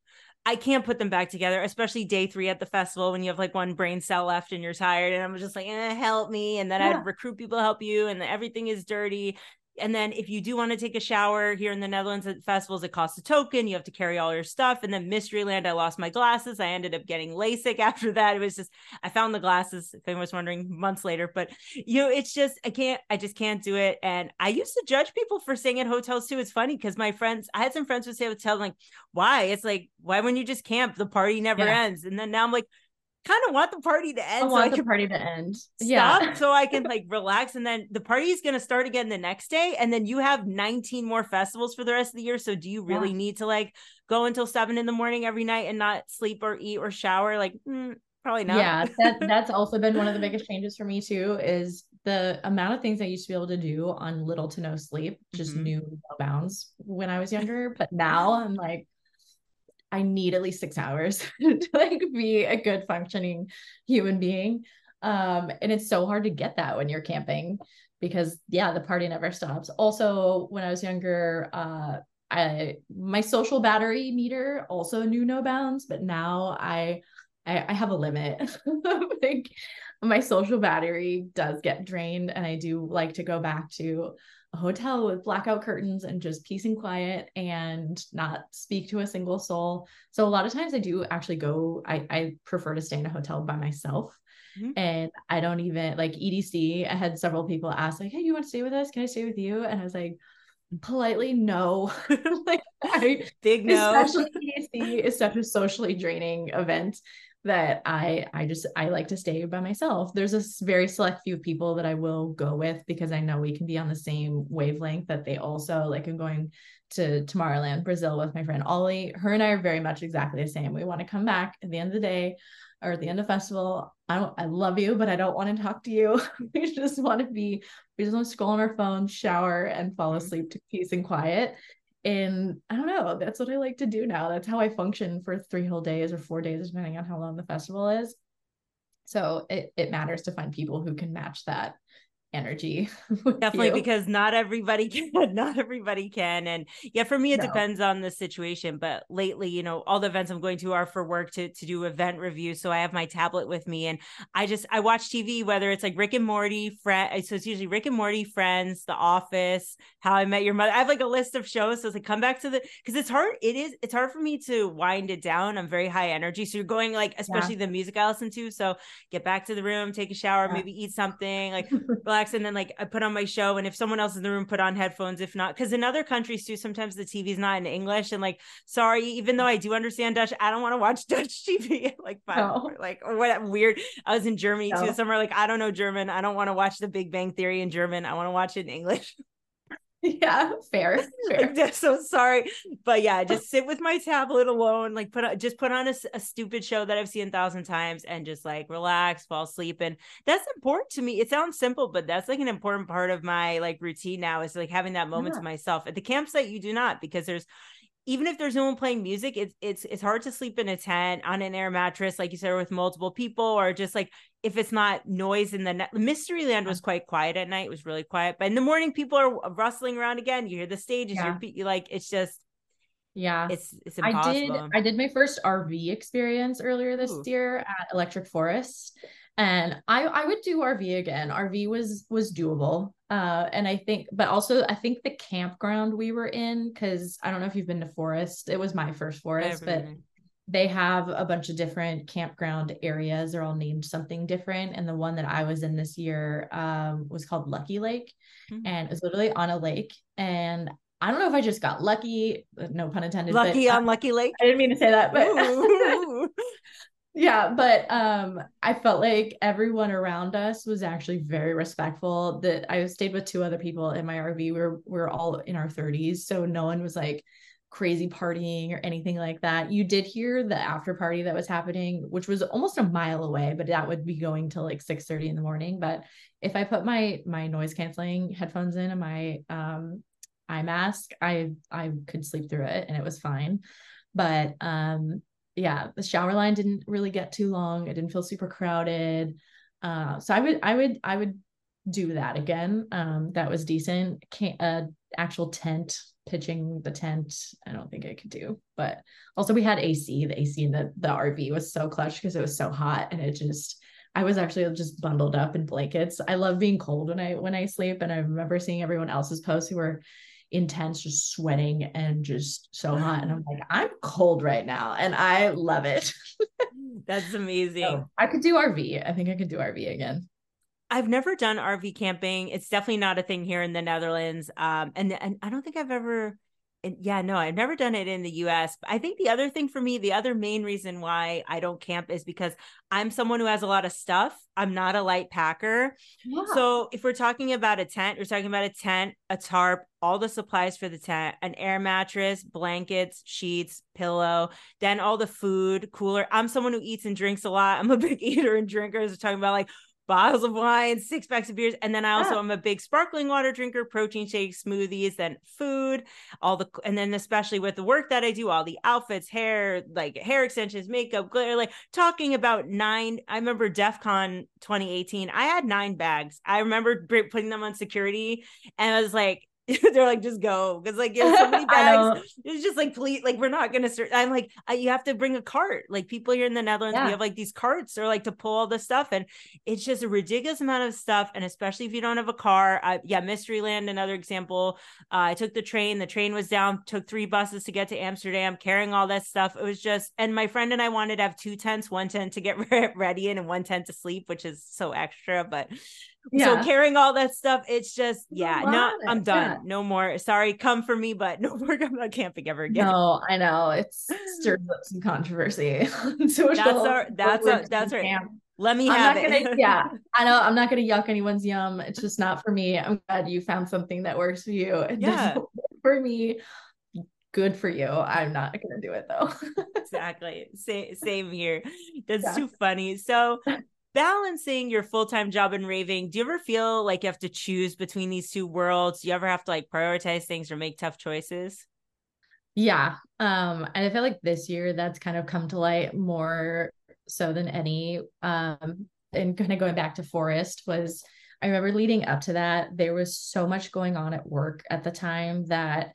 I can't put them back together, especially day three at the festival when you have like one brain cell left and you're tired. And I'm just like, eh, help me. And then Yeah. I'd recruit people to help you, and everything is dirty. And then if you do want to take a shower here in the Netherlands at festivals, it costs a token. You have to carry all your stuff. And then Mysteryland, I lost my glasses. I ended up getting LASIK after that. It was just I found the glasses, if anyone was wondering, months later. But you know, it's just I can't, I just can't do it. And I used to judge people for staying at hotels too. It's funny because my friends, I had some friends who stay at hotels, like, why? It's like, why wouldn't you just camp? The party never Yeah. ends. And then now I'm like, kind of want the party to end I so want I the party to end. Yeah. so I can like relax. And then the party is going to start again the next day. And then you have 19 more festivals for the rest of the year. So do you really Yeah. need to like go until seven in the morning every night and not sleep or eat or shower? Like, mm, probably not. Yeah, that that's also been one of the biggest changes for me too is the amount of things I used to be able to do on little to no sleep just Mhm. knew no bounds when I was younger. But now I'm like, I need at least six hours to like be a good functioning human being. Um, and it's so hard to get that when you're camping because yeah, the party never stops. Also, when I was younger, uh I my social battery meter also knew no bounds, but now I I, I have a limit. like my social battery does get drained, and I do like to go back to a hotel with blackout curtains and just peace and quiet and not speak to a single soul. So a lot of times I do actually go, I, I prefer to stay in a hotel by myself. Mhm. And I don't even like EDC. I had several people ask, like, hey, you want to stay with us? Can I stay with you? And I was like, politely, no. like I Big no. especially EDC is such a socially draining event that I I just I like to stay by myself. There's a very select few people that I will go with because I know we can be on the same wavelength that they also like I'm going to Tomorrowland, Brazil with my friend Ollie. Her and I are very much exactly the same. We want to come back at the end of the day or at the end of festival. I don't I love you, but I don't want to talk to you. we just want to be we just want to scroll on our phone, shower, and fall Mhm. asleep to peace and quiet and I don't know, that's what I like to do now. That's how I function for three whole days or four days, depending on how long the festival is. So it, it matters to find people who can match that energy. Definitely you. because not everybody can, not everybody can. And yeah, for me, it No. depends on the situation. But lately, you know, all the events I'm going to are for work to, to do event reviews. So I have my tablet with me and I just, I watch TV, whether it's like Rick and Morty, friend. So it's usually Rick and Morty, Friends, The Office, How I Met Your Mother. I have like a list of shows. So it's like, come back to the, cause it's hard. It is, it's hard for me to wind it down. I'm very high energy. So you're going like, especially the music I listen to. So get back to the room, take a shower, Yeah. maybe eat something, like relax and then like I put on my show and if someone else in the room put on headphones if not because in other countries too sometimes the TV's not in English and like sorry even though I do understand Dutch I don't want to watch Dutch TV like five No. like or what weird I was in Germany No. too somewhere like I don't know German I don't want to watch the Big Bang Theory in German I want to watch it in English yeah, fair, fair. I'm so sorry but yeah just sit with my tablet alone like put on just put on a stupid show that I've seen a thousand times and just like relax fall asleep and that's important to me it sounds simple but that's like an important part of my like routine now is like having that moment Yeah. to myself at the campsite you do not because there's even if there's no one playing music it's it's it's hard to sleep in a tent on an air mattress like you said with multiple people or just like if it's not noise in the net mysteryland was quite quiet at night it was really quiet but in the morning people are rustling around again you hear the stages Yeah. you're be- you like it's just Yeah. it's it's impossible. I did I did my first RV experience earlier this Ooh. year at Electric Forest. And I I would do RV again. RV was was doable. Uh and I think but also I think the campground we were in cuz I don't know if you've been to Forest. It was my first Forest, but they have a bunch of different campground areas. They're all named something different. And the one that I was in this year um, was called Lucky Lake. Mhm. And it was literally on a lake. And I don't know if I just got lucky, uh, no pun intended. but, lucky uh, on lucky lake I didn't mean to say that, but. yeah, but um I felt like everyone around us was actually very respectful. That I stayed with two other people in my RV. We were we were all in our 30s, so no one was like crazy partying or anything like that. You did hear the after party that was happening, which was almost a mile away, but that would be going till like 6 30 in the morning. But if I put my my noise canceling headphones in and my um eye mask, I I could sleep through it and it was fine. But um yeah, the shower line didn't really get too long. It didn't feel super crowded. Uh, so I would I would I would do that again. Um, that was decent. Can't uh actual tent pitching the tent. I don't think I could do. But also we had AC. The AC in the the RV was so clutch because it was so hot and it just I was actually just bundled up in blankets. I love being cold when I when I sleep and I remember seeing everyone else's posts who were intense, just sweating and just so hot. And I'm like, I'm cold right now and I love it. That's amazing. So I could do RV. I think I could do RV again. I've never done RV camping. It's definitely not a thing here in the Netherlands. Um, and, and I don't think I've ever yeah, no, I've never done it in the US. But I think the other thing for me, the other main reason why I don't camp is because I'm someone who has a lot of stuff. I'm not a light packer. Yeah. So if we're talking about a tent, we're talking about a tent, a tarp, all the supplies for the tent, an air mattress, blankets, sheets, pillow, then all the food, cooler. I'm someone who eats and drinks a lot. I'm a big eater and drinker. So talking about like bottles of wine, six packs of beers. And then I also yeah. am a big sparkling water drinker, protein shakes, smoothies, then food, all the, and then especially with the work that I do, all the outfits, hair, like hair extensions, makeup, glitter, like talking about nine. I remember Defqon 2018, I had nine bags. I remember putting them on security and I was like, they're like, just go. Cause like, you have so many bags. It's just like, please, like, we're not going to start. I'm like, I, you have to bring a cart. Like, people here in the Netherlands, yeah. we have like these carts or like to pull all the stuff. And it's just a ridiculous amount of stuff. And especially if you don't have a car. I, yeah, Mysteryland, another example. Uh, I took the train. The train was down, took three buses to get to Amsterdam, carrying all that stuff. It was just, and my friend and I wanted to have two tents, one tent to get ready in and one tent to sleep, which is so extra. But yeah. so carrying all that stuff it's just yeah not i'm done yeah. no more sorry come for me but no more i'm not camping ever again no i know it's stirred up some controversy that's our that's that's right camp. let me have it gonna, yeah i know i'm not gonna yuck anyone's yum it's just not for me i'm glad you found something that works for you it yeah for me good for you. I'm not gonna do it though. exactly. Same same here. That's yeah. too funny. So balancing your full-time job and raving do you ever feel like you have to choose between these two worlds do you ever have to like prioritize things or make tough choices yeah um and i feel like this year that's kind of come to light more so than any um and kind of going back to forest was i remember leading up to that there was so much going on at work at the time that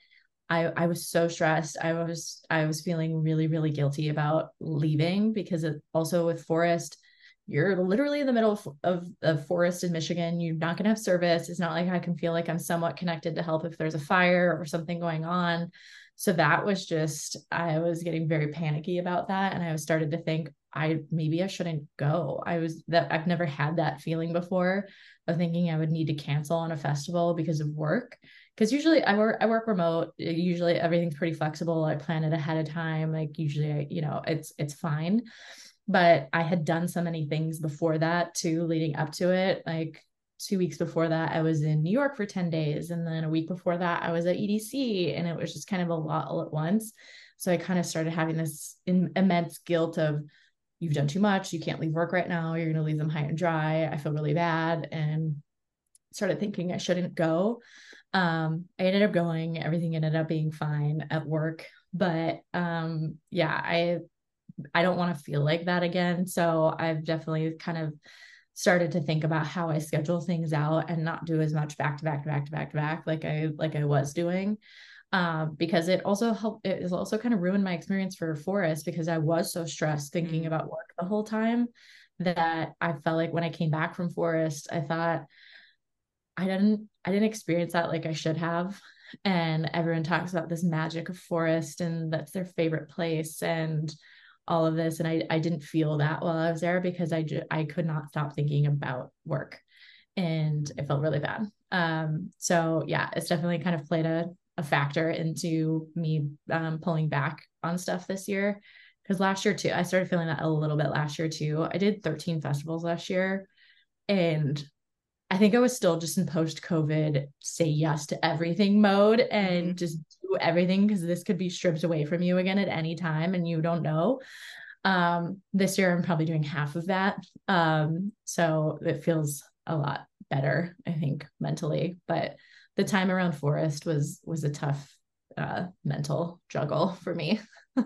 I, I was so stressed. I was I was feeling really really guilty about leaving because it, also with Forest, you're literally in the middle of, of forest in Michigan. You're not going to have service. It's not like I can feel like I'm somewhat connected to help if there's a fire or something going on. So that was just, I was getting very panicky about that. And I was started to think, I maybe I shouldn't go. I was that I've never had that feeling before of thinking I would need to cancel on a festival because of work. Because usually I work I work remote. Uh, usually everything's pretty flexible. I plan it ahead of time. Like usually I, you know, it's it's fine but I had done so many things before that too, leading up to it. Like two weeks before that, I was in New York for 10 days. And then a week before that, I was at EDC. And it was just kind of a lot all at once. So I kind of started having this in, immense guilt of, you've done too much. You can't leave work right now. You're going to leave them high and dry. I feel really bad. And started thinking I shouldn't go. Um, I ended up going. Everything ended up being fine at work. But um, yeah, I I don't want to feel like that again. So I've definitely kind of started to think about how I schedule things out and not do as much back to back to back to back to back like I like I was doing. Um, because it also helped it is also kind of ruined my experience for Forest because I was so stressed thinking mm-hmm. about work the whole time that I felt like when I came back from Forest, I thought I didn't I didn't experience that like I should have. And everyone talks about this magic of Forest and that's their favorite place. And all of this and I, I didn't feel that while I was there because I just I could not stop thinking about work and it felt really bad. Um, so yeah, it's definitely kind of played a, a factor into me um, pulling back on stuff this year because last year too, I started feeling that a little bit last year too. I did 13 festivals last year and I think I was still just in post COVID say yes to everything mode and mm-hmm. just everything because this could be stripped away from you again at any time and you don't know. Um, this year I'm probably doing half of that. Um, so it feels a lot better, I think, mentally. But the time around Forest was was a tough uh mental juggle for me.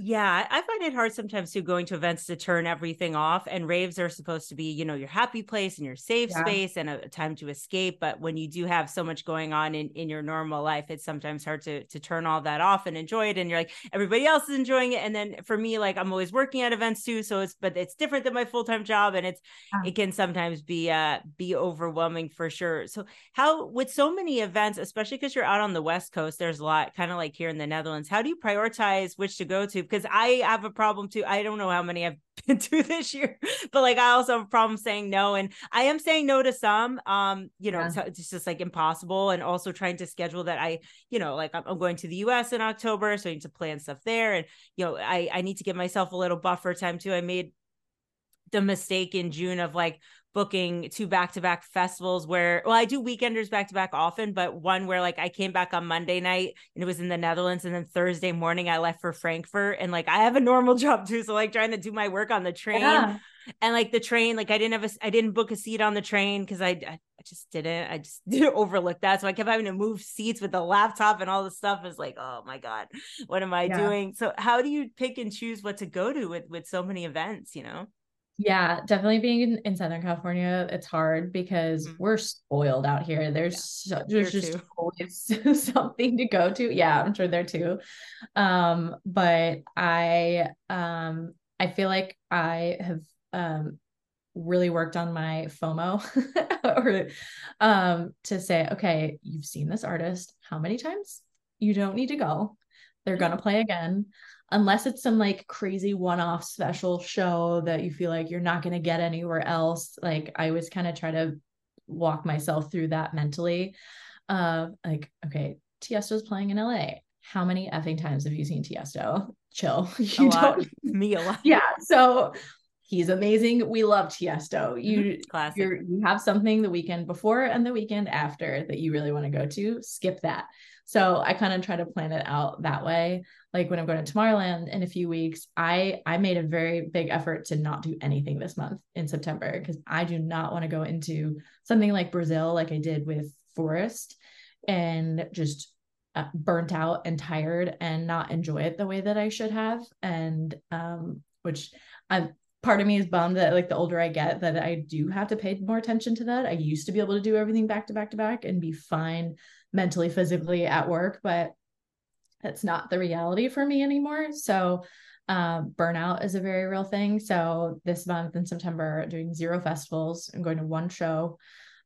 Yeah, I find it hard sometimes to going to events to turn everything off. And raves are supposed to be, you know, your happy place and your safe yeah. space and a, a, time to escape. But when you do have so much going on in, in your normal life, it's sometimes hard to to turn all that off and enjoy it. And you're like, everybody else is enjoying it. And then for me, like I'm always working at events too. So it's but it's different than my full-time job. And it's yeah. it can sometimes be uh be overwhelming for sure. So how with so many events, especially because you're out on the West Coast, there's a lot kind of like here in the Netherlands. How do you prioritize which to go to? Because I have a problem too. I don't know how many I've been to this year, but like I also have a problem saying no. And I am saying no to some. Um, you know, yeah. it's, just like impossible. And also trying to schedule that I, you know, like I'm, I'm going to the US in October, so I need to plan stuff there. And you know, I I need to give myself a little buffer time too. I made the mistake in June of like booking two back-to-back festivals where well I do weekenders back-to-back often but one where like I came back on Monday night and it was in the Netherlands and then Thursday morning I left for Frankfurt and like I have a normal job too so like trying to do my work on the train yeah. and like the train like I didn't have a I didn't book a seat on the train cuz I, I I just didn't I just didn't overlook that so I kept having to move seats with the laptop and all the stuff is like oh my god what am I yeah. doing so how do you pick and choose what to go to with with so many events you know yeah, definitely being in, in Southern California, it's hard because mm-hmm. we're spoiled out here. There's yeah. so, there's here just too. always something to go to. Yeah, I'm sure there too. Um, but I um I feel like I have um really worked on my FOMO or um to say, okay, you've seen this artist how many times? You don't need to go. They're gonna play again unless it's some like crazy one-off special show that you feel like you're not going to get anywhere else like i always kind of try to walk myself through that mentally uh like okay tiesto's playing in la how many effing times have you seen tiesto? Chill. You a don't me a lot. Yeah so he's amazing. We love tiesto. You you you have something the weekend before and the weekend after that you really want to go to. Skip that. So I kind of try to plan it out that way. Like when I'm going to Tomorrowland in a few weeks, I I made a very big effort to not do anything this month in September because I do not want to go into something like Brazil like I did with Forest and just uh, burnt out and tired and not enjoy it the way that I should have. And um which I part of me is bummed that like the older I get that I do have to pay more attention to that. I used to be able to do everything back to back to back and be fine mentally, physically at work, but that's not the reality for me anymore. So um, burnout is a very real thing. So this month in September, doing zero festivals. I'm going to one show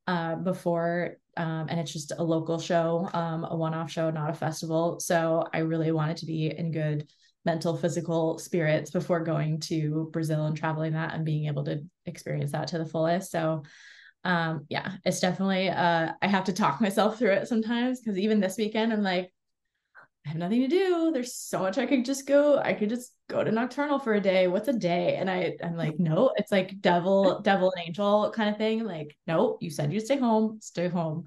uh, before, um, and it's just a local show, um, a one-off show, not a festival. So I really wanted to be in good mental, physical spirits before going to Brazil and traveling that and being able to experience that to the fullest. So um yeah it's definitely uh i have to talk myself through it sometimes because even this weekend i'm like i have nothing to do. There's so much i could just go i could just go to nocturnal for a day. What's a day? And i i'm like no it's like devil devil and angel kind of thing. Like no you said you'd stay home stay home.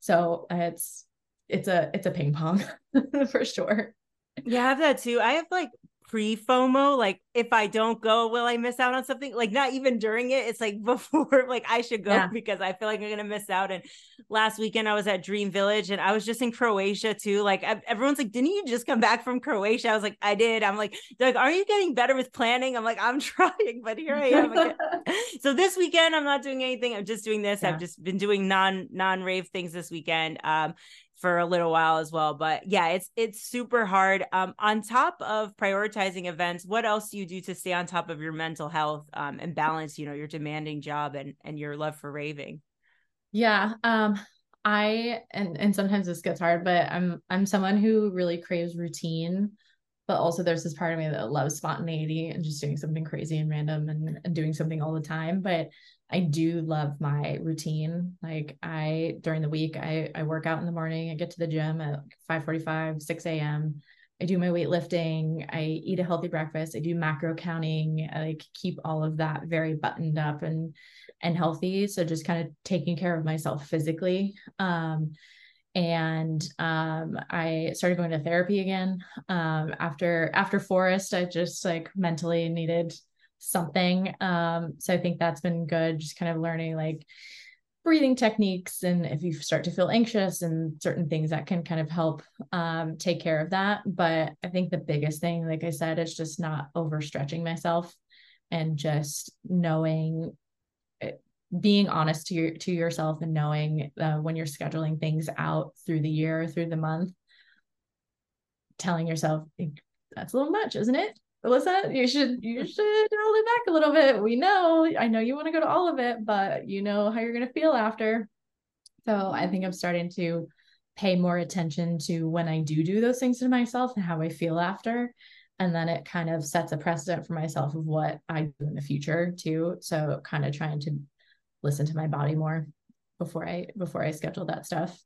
So it's it's a it's a ping pong for sure yeah i have that too i have like pre FOMO. Like, if I don't go, will I miss out on something? Like, not even during it. It's like before, like, I should go yeah. because I feel like I'm going to miss out. And last weekend, I was at Dream Village and I was just in Croatia too. Like, everyone's like, didn't you just come back from Croatia? I was like, I did. I'm like, like, are you getting better with planning? I'm like, I'm trying, but here I am. so this weekend, I'm not doing anything. I'm just doing this. Yeah. I've just been doing non non rave things this weekend. Um, for a little while as well but yeah it's it's super hard. Um on top of prioritizing events what else do you do to stay on top of your mental health um and balance you know your demanding job and and your love for raving? Yeah um i and and sometimes this gets hard but i'm i'm someone who really craves routine but also there's this part of me that loves spontaneity and just doing something crazy and random and, and doing something all the time but I do love my routine. Like I during the week, I I work out in the morning. I get to the gym at 5 45, 6 a.m. I do my weightlifting, I eat a healthy breakfast, I do macro counting, I like keep all of that very buttoned up and and healthy. So just kind of taking care of myself physically. Um, and um, I started going to therapy again. Um, after after Forest, I just like mentally needed something. Um, so I think that's been good, just kind of learning like breathing techniques and if you start to feel anxious and certain things that can kind of help um, take care of that but i think the biggest thing like i said is just not overstretching myself and just knowing eh, being honest to your to yourself and knowing uh, when you're scheduling things out through the year through the month telling yourself that's a little much isn't it Alyssa, you should you mm-hmm. should hold it back a little bit. We know, I know you want to go to all of it, but you know how you're gonna feel after. So I think I'm starting to pay more attention to when I do do those things to myself and how I feel after. And then it kind of sets a precedent for myself of what I do in the future too. So kind of trying to listen to my body more before I before I schedule that stuff.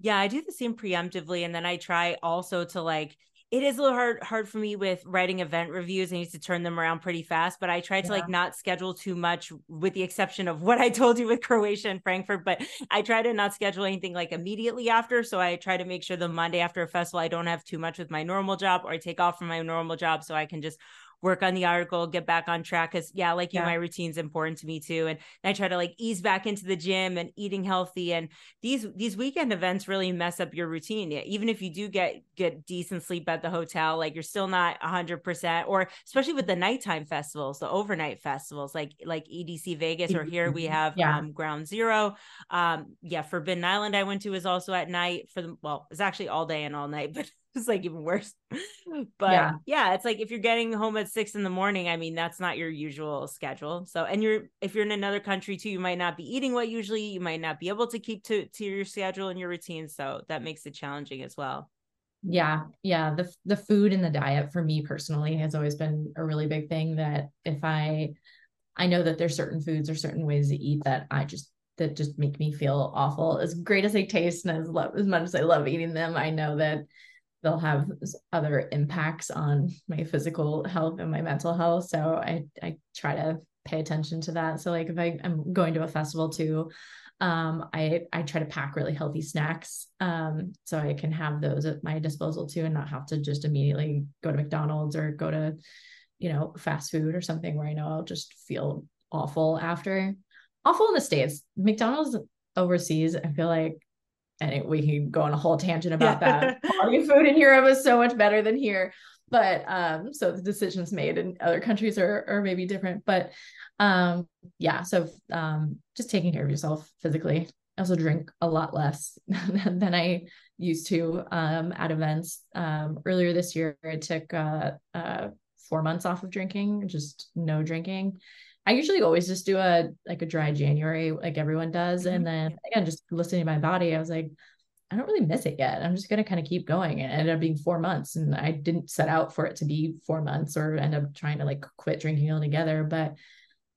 Yeah, I do the same preemptively. And then I try also to like it is a little hard hard for me with writing event reviews. I need to turn them around pretty fast, but I try to yeah. like not schedule too much, with the exception of what I told you with Croatia and Frankfurt. But I try to not schedule anything like immediately after. So I try to make sure the Monday after a festival I don't have too much with my normal job, or I take off from my normal job so I can just work on the article, get back on track. Cause yeah, like you, yeah. my routine's important to me too. And I try to like ease back into the gym and eating healthy. And these these weekend events really mess up your routine. Yeah, even if you do get get decent sleep at the hotel, like you're still not hundred percent, or especially with the nighttime festivals, the overnight festivals, like like EDC Vegas, or here we have yeah. um, Ground Zero. Um, yeah, Forbidden Island I went to is also at night for the well, it's actually all day and all night, but it's like even worse. But yeah. yeah, it's like if you're getting home at six in the morning, I mean, that's not your usual schedule. So, and you're, if you're in another country too, you might not be eating what usually, you might not be able to keep to, to your schedule and your routine. So that makes it challenging as well. Yeah. Yeah. The, the food and the diet for me personally has always been a really big thing that if I, I know that there's certain foods or certain ways to eat that I just that just make me feel awful. As great as they taste and as love as much as I love eating them, I know that they'll have other impacts on my physical health and my mental health. So I I try to pay attention to that. So like if I, I'm going to a festival too, um, I I try to pack really healthy snacks um, so I can have those at my disposal too and not have to just immediately go to McDonald's or go to you know fast food or something where I know I'll just feel awful after. Awful in the states. McDonald's overseas, I feel like and we can go on a whole tangent about that. Quality food in Europe is so much better than here. But um, so the decisions made in other countries are are maybe different. But um, yeah, so um, just taking care of yourself physically. I also drink a lot less than I used to um, at events. Um, earlier this year, I took uh, uh, four months off of drinking, just no drinking. I usually always just do a like a dry January, like everyone does. Mm-hmm. And then again, just listening to my body, I was like, I don't really miss it yet. I'm just gonna kind of keep going. It ended up being four months. And I didn't set out for it to be four months or end up trying to like quit drinking altogether. But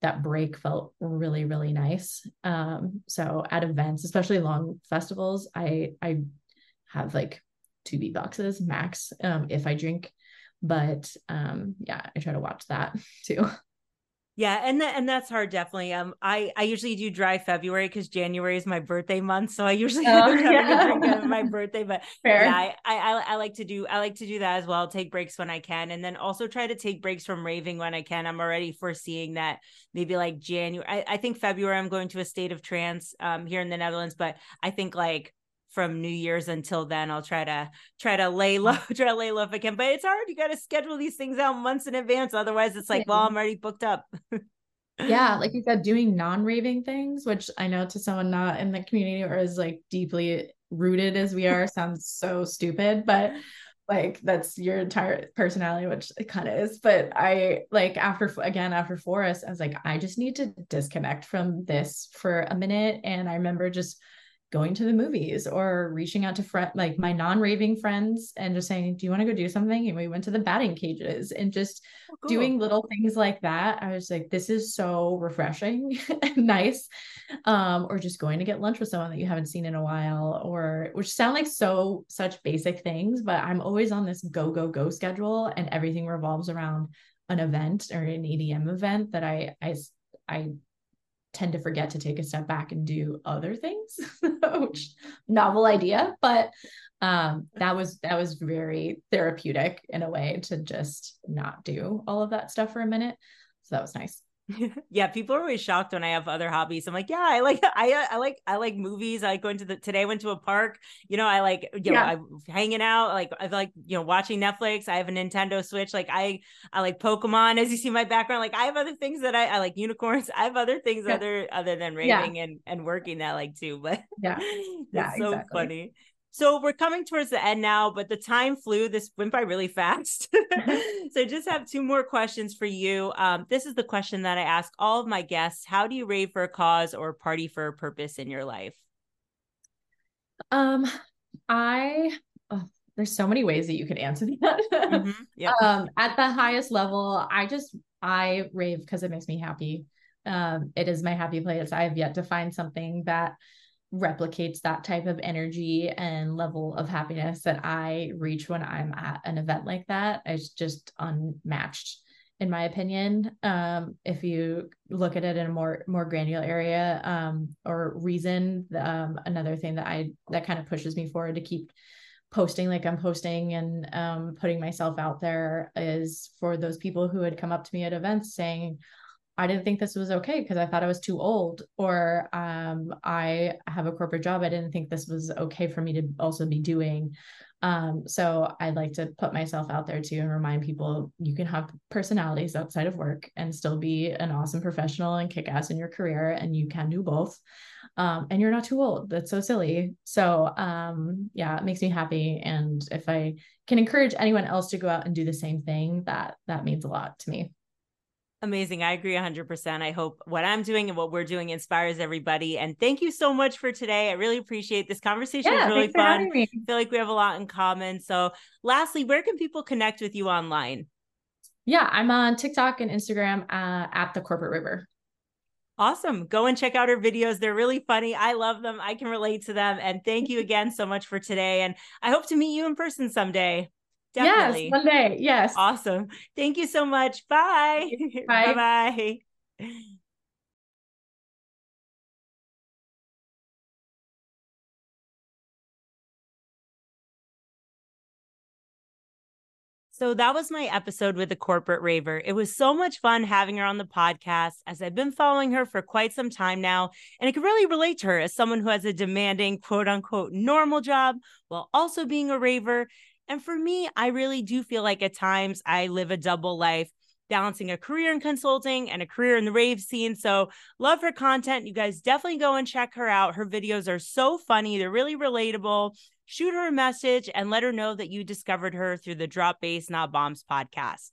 that break felt really, really nice. Um, so at events, especially long festivals, I I have like two beat boxes max um, if I drink. But um, yeah, I try to watch that too. Yeah, and that and that's hard definitely. Um I I usually do dry February cuz January is my birthday month, so I usually oh, yeah. my birthday, but yeah, I, I I like to do I like to do that as well. Take breaks when I can and then also try to take breaks from raving when I can. I'm already foreseeing that maybe like January I, I think February I'm going to a state of trance um here in the Netherlands, but I think like from New Year's until then. I'll try to try to lay low, try to lay low if I can. But it's hard. You got to schedule these things out months in advance. Otherwise, it's like, well, I'm already booked up. yeah, like you said, doing non-raving things, which I know to someone not in the community or as like deeply rooted as we are, sounds so stupid, but like that's your entire personality which it kind of is but i like after again after forest i was like i just need to disconnect from this for a minute and i remember just going to the movies or reaching out to friend like my non-raving friends and just saying, Do you want to go do something? And we went to the batting cages and just oh, cool. doing little things like that. I was like, this is so refreshing and nice. Um, or just going to get lunch with someone that you haven't seen in a while, or which sound like so such basic things, but I'm always on this go, go, go schedule and everything revolves around an event or an EDM event that I I I tend to forget to take a step back and do other things which novel idea but um that was that was very therapeutic in a way to just not do all of that stuff for a minute. So that was nice yeah, people are always shocked when I have other hobbies. I'm like, yeah, I like I I like I like movies. I like going to the today I went to a park. You know, I like you yeah. know I'm hanging out. Like I like you know watching Netflix. I have a Nintendo Switch. Like I I like Pokemon. As you see my background, like I have other things that I I like unicorns. I have other things yeah. other other than raving yeah. and and working that like too. But yeah, yeah, so exactly. funny. So we're coming towards the end now, but the time flew. This went by really fast. so I just have two more questions for you. Um, this is the question that I ask all of my guests How do you rave for a cause or party for a purpose in your life? Um, I, oh, there's so many ways that you could answer that. mm-hmm. yeah. Um, at the highest level, I just, I rave because it makes me happy. Um, it is my happy place. I have yet to find something that replicates that type of energy and level of happiness that I reach when I'm at an event like that. It's just unmatched in my opinion. Um, if you look at it in a more more granular area um, or reason, um, another thing that I that kind of pushes me forward to keep posting like I'm posting and um, putting myself out there is for those people who had come up to me at events saying, I didn't think this was okay because I thought I was too old, or um, I have a corporate job. I didn't think this was okay for me to also be doing. Um, so I'd like to put myself out there too and remind people you can have personalities outside of work and still be an awesome professional and kick ass in your career, and you can do both. Um, and you're not too old. That's so silly. So um, yeah, it makes me happy. And if I can encourage anyone else to go out and do the same thing, that that means a lot to me. Amazing. I agree 100%. I hope what I'm doing and what we're doing inspires everybody. And thank you so much for today. I really appreciate this conversation. Yeah, was really fun. I feel like we have a lot in common. So, lastly, where can people connect with you online? Yeah, I'm on TikTok and Instagram uh, at the Corporate Raver. Awesome. Go and check out her videos. They're really funny. I love them. I can relate to them. And thank you again so much for today. And I hope to meet you in person someday. Definitely. Yes, one day. Yes. Awesome. Thank you so much. Bye. Bye bye. So that was my episode with the corporate raver. It was so much fun having her on the podcast as I've been following her for quite some time now. And I can really relate to her as someone who has a demanding, quote unquote, normal job while also being a raver. And for me, I really do feel like at times I live a double life, balancing a career in consulting and a career in the rave scene. So, love her content. You guys definitely go and check her out. Her videos are so funny, they're really relatable. Shoot her a message and let her know that you discovered her through the Drop Bass Not Bombs podcast.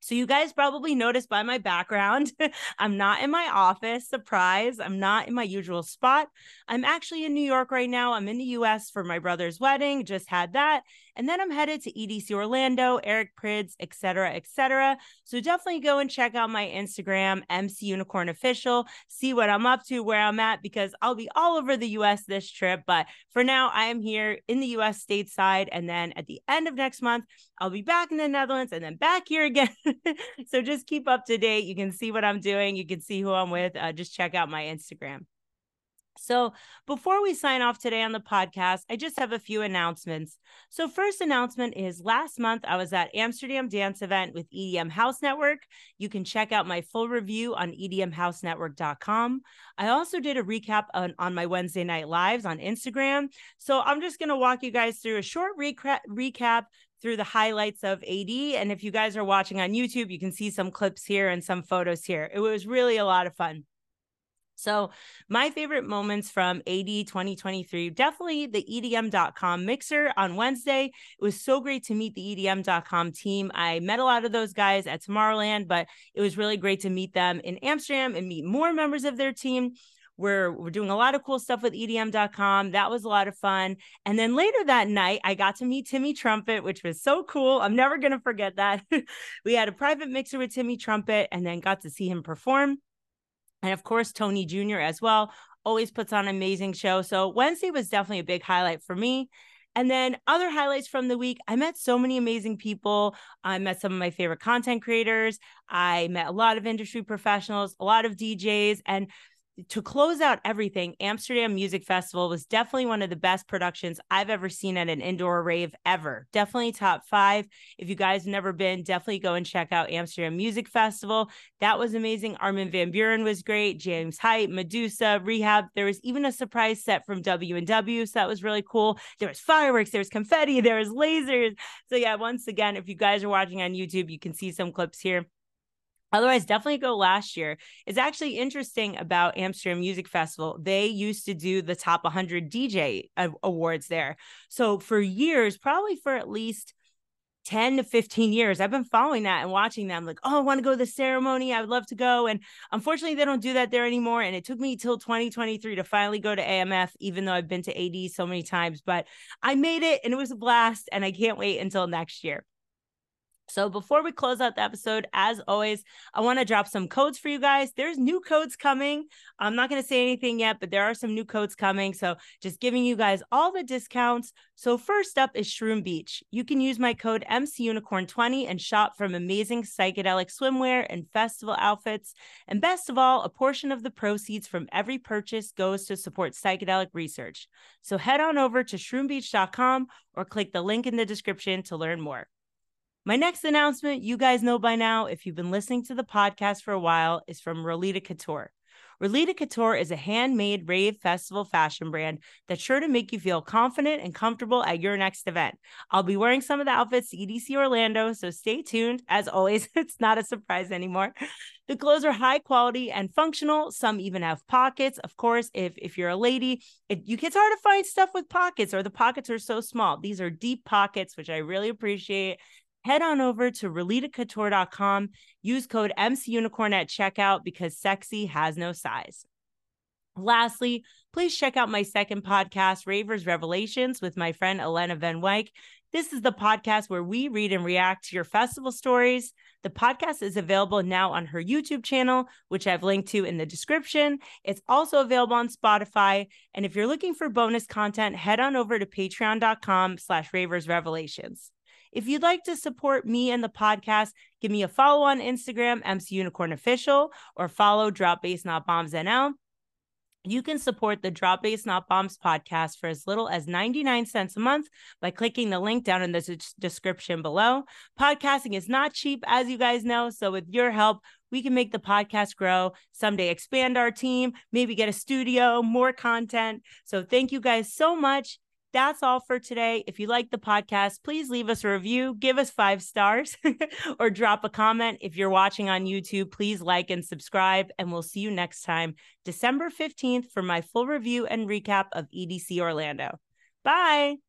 So, you guys probably noticed by my background, I'm not in my office. Surprise. I'm not in my usual spot. I'm actually in New York right now. I'm in the US for my brother's wedding, just had that. And then I'm headed to EDC Orlando, Eric Prydz, etc., etc. So definitely go and check out my Instagram, MC Unicorn Official, see what I'm up to, where I'm at, because I'll be all over the US this trip. But for now, I am here in the US stateside. And then at the end of next month, I'll be back in the Netherlands and then back here again. so just keep up to date. You can see what I'm doing. You can see who I'm with. Uh, just check out my Instagram. So, before we sign off today on the podcast, I just have a few announcements. So, first announcement is last month I was at Amsterdam Dance Event with EDM House Network. You can check out my full review on edmhousenetwork.com. I also did a recap on, on my Wednesday night lives on Instagram. So, I'm just going to walk you guys through a short recap, recap through the highlights of ADE. And if you guys are watching on YouTube, you can see some clips here and some photos here. It was really a lot of fun. So, my favorite moments from ADE 2023 definitely the EDM.com mixer on Wednesday. It was so great to meet the EDM.com team. I met a lot of those guys at Tomorrowland, but it was really great to meet them in Amsterdam and meet more members of their team. We're we're doing a lot of cool stuff with EDM.com. That was a lot of fun. And then later that night, I got to meet Timmy Trumpet, which was so cool. I'm never gonna forget that. we had a private mixer with Timmy Trumpet, and then got to see him perform. And of course, Tony Jr. as well always puts on an amazing show. So Wednesday was definitely a big highlight for me. And then other highlights from the week, I met so many amazing people. I met some of my favorite content creators. I met a lot of industry professionals, a lot of DJs, and to close out everything, Amsterdam Music Festival was definitely one of the best productions I've ever seen at an indoor rave ever. Definitely top five. If you guys have never been, definitely go and check out Amsterdam Music Festival. That was amazing. Armin van Buuren was great. James Hype, Meduza, R3HAB. There was even a surprise set from W and W, so that was really cool. There was fireworks, there was confetti, there was lasers. So yeah, once again, if you guys are watching on YouTube, you can see some clips here. Otherwise, definitely go last year. It's actually interesting about Amsterdam Music Festival. They used to do the top 100 DJ awards there. So for years, probably for at least 10 to 15 years, I've been following that and watching them. Like, oh, I want to go to the ceremony. I would love to go. And unfortunately, they don't do that there anymore. And it took me till 2023 to finally go to AMF, even though I've been to ADE so many times. But I made it and it was a blast. And I can't wait until next year. So before we close out the episode, as always, I want to drop some codes for you guys. There's new codes coming. I'm not going to say anything yet, but there are some new codes coming. So just giving you guys all the discounts. So first up is Shroom Beach. You can use my code MCUnicorn20 and shop from amazing psychedelic swimwear and festival outfits. And best of all, a portion of the proceeds from every purchase goes to support psychedelic research. So head on over to shroombeach.com or click the link in the description to learn more. My next announcement, you guys know by now, if you've been listening to the podcast for a while, is from Rolita Couture. Rolita Couture is a handmade rave festival fashion brand that's sure to make you feel confident and comfortable at your next event. I'll be wearing some of the outfits to EDC Orlando, so stay tuned. As always, it's not a surprise anymore. The clothes are high quality and functional. Some even have pockets. Of course, if if you're a lady, it, you it's hard to find stuff with pockets or the pockets are so small. These are deep pockets, which I really appreciate head on over to RolitaCouture.com. Use code MCUnicorn at checkout because sexy has no size. Lastly, please check out my second podcast, Ravers Revelations, with my friend Elena Van Wyk. This is the podcast where we read and react to your festival stories. The podcast is available now on her YouTube channel, which I've linked to in the description. It's also available on Spotify. And if you're looking for bonus content, head on over to patreon.com slash ravers revelations. If you'd like to support me and the podcast, give me a follow on Instagram, MC Unicorn Official, or follow Drop Bass Not Bombs NL. You can support the Drop Bass Not Bombs podcast for as little as 99 cents a month by clicking the link down in the description below. Podcasting is not cheap, as you guys know. So, with your help, we can make the podcast grow, someday expand our team, maybe get a studio, more content. So, thank you guys so much that's all for today. If you like the podcast, please leave us a review, give us five stars, or drop a comment. If you're watching on YouTube, please like and subscribe. And we'll see you next time, December 15th, for my full review and recap of EDC Orlando. Bye.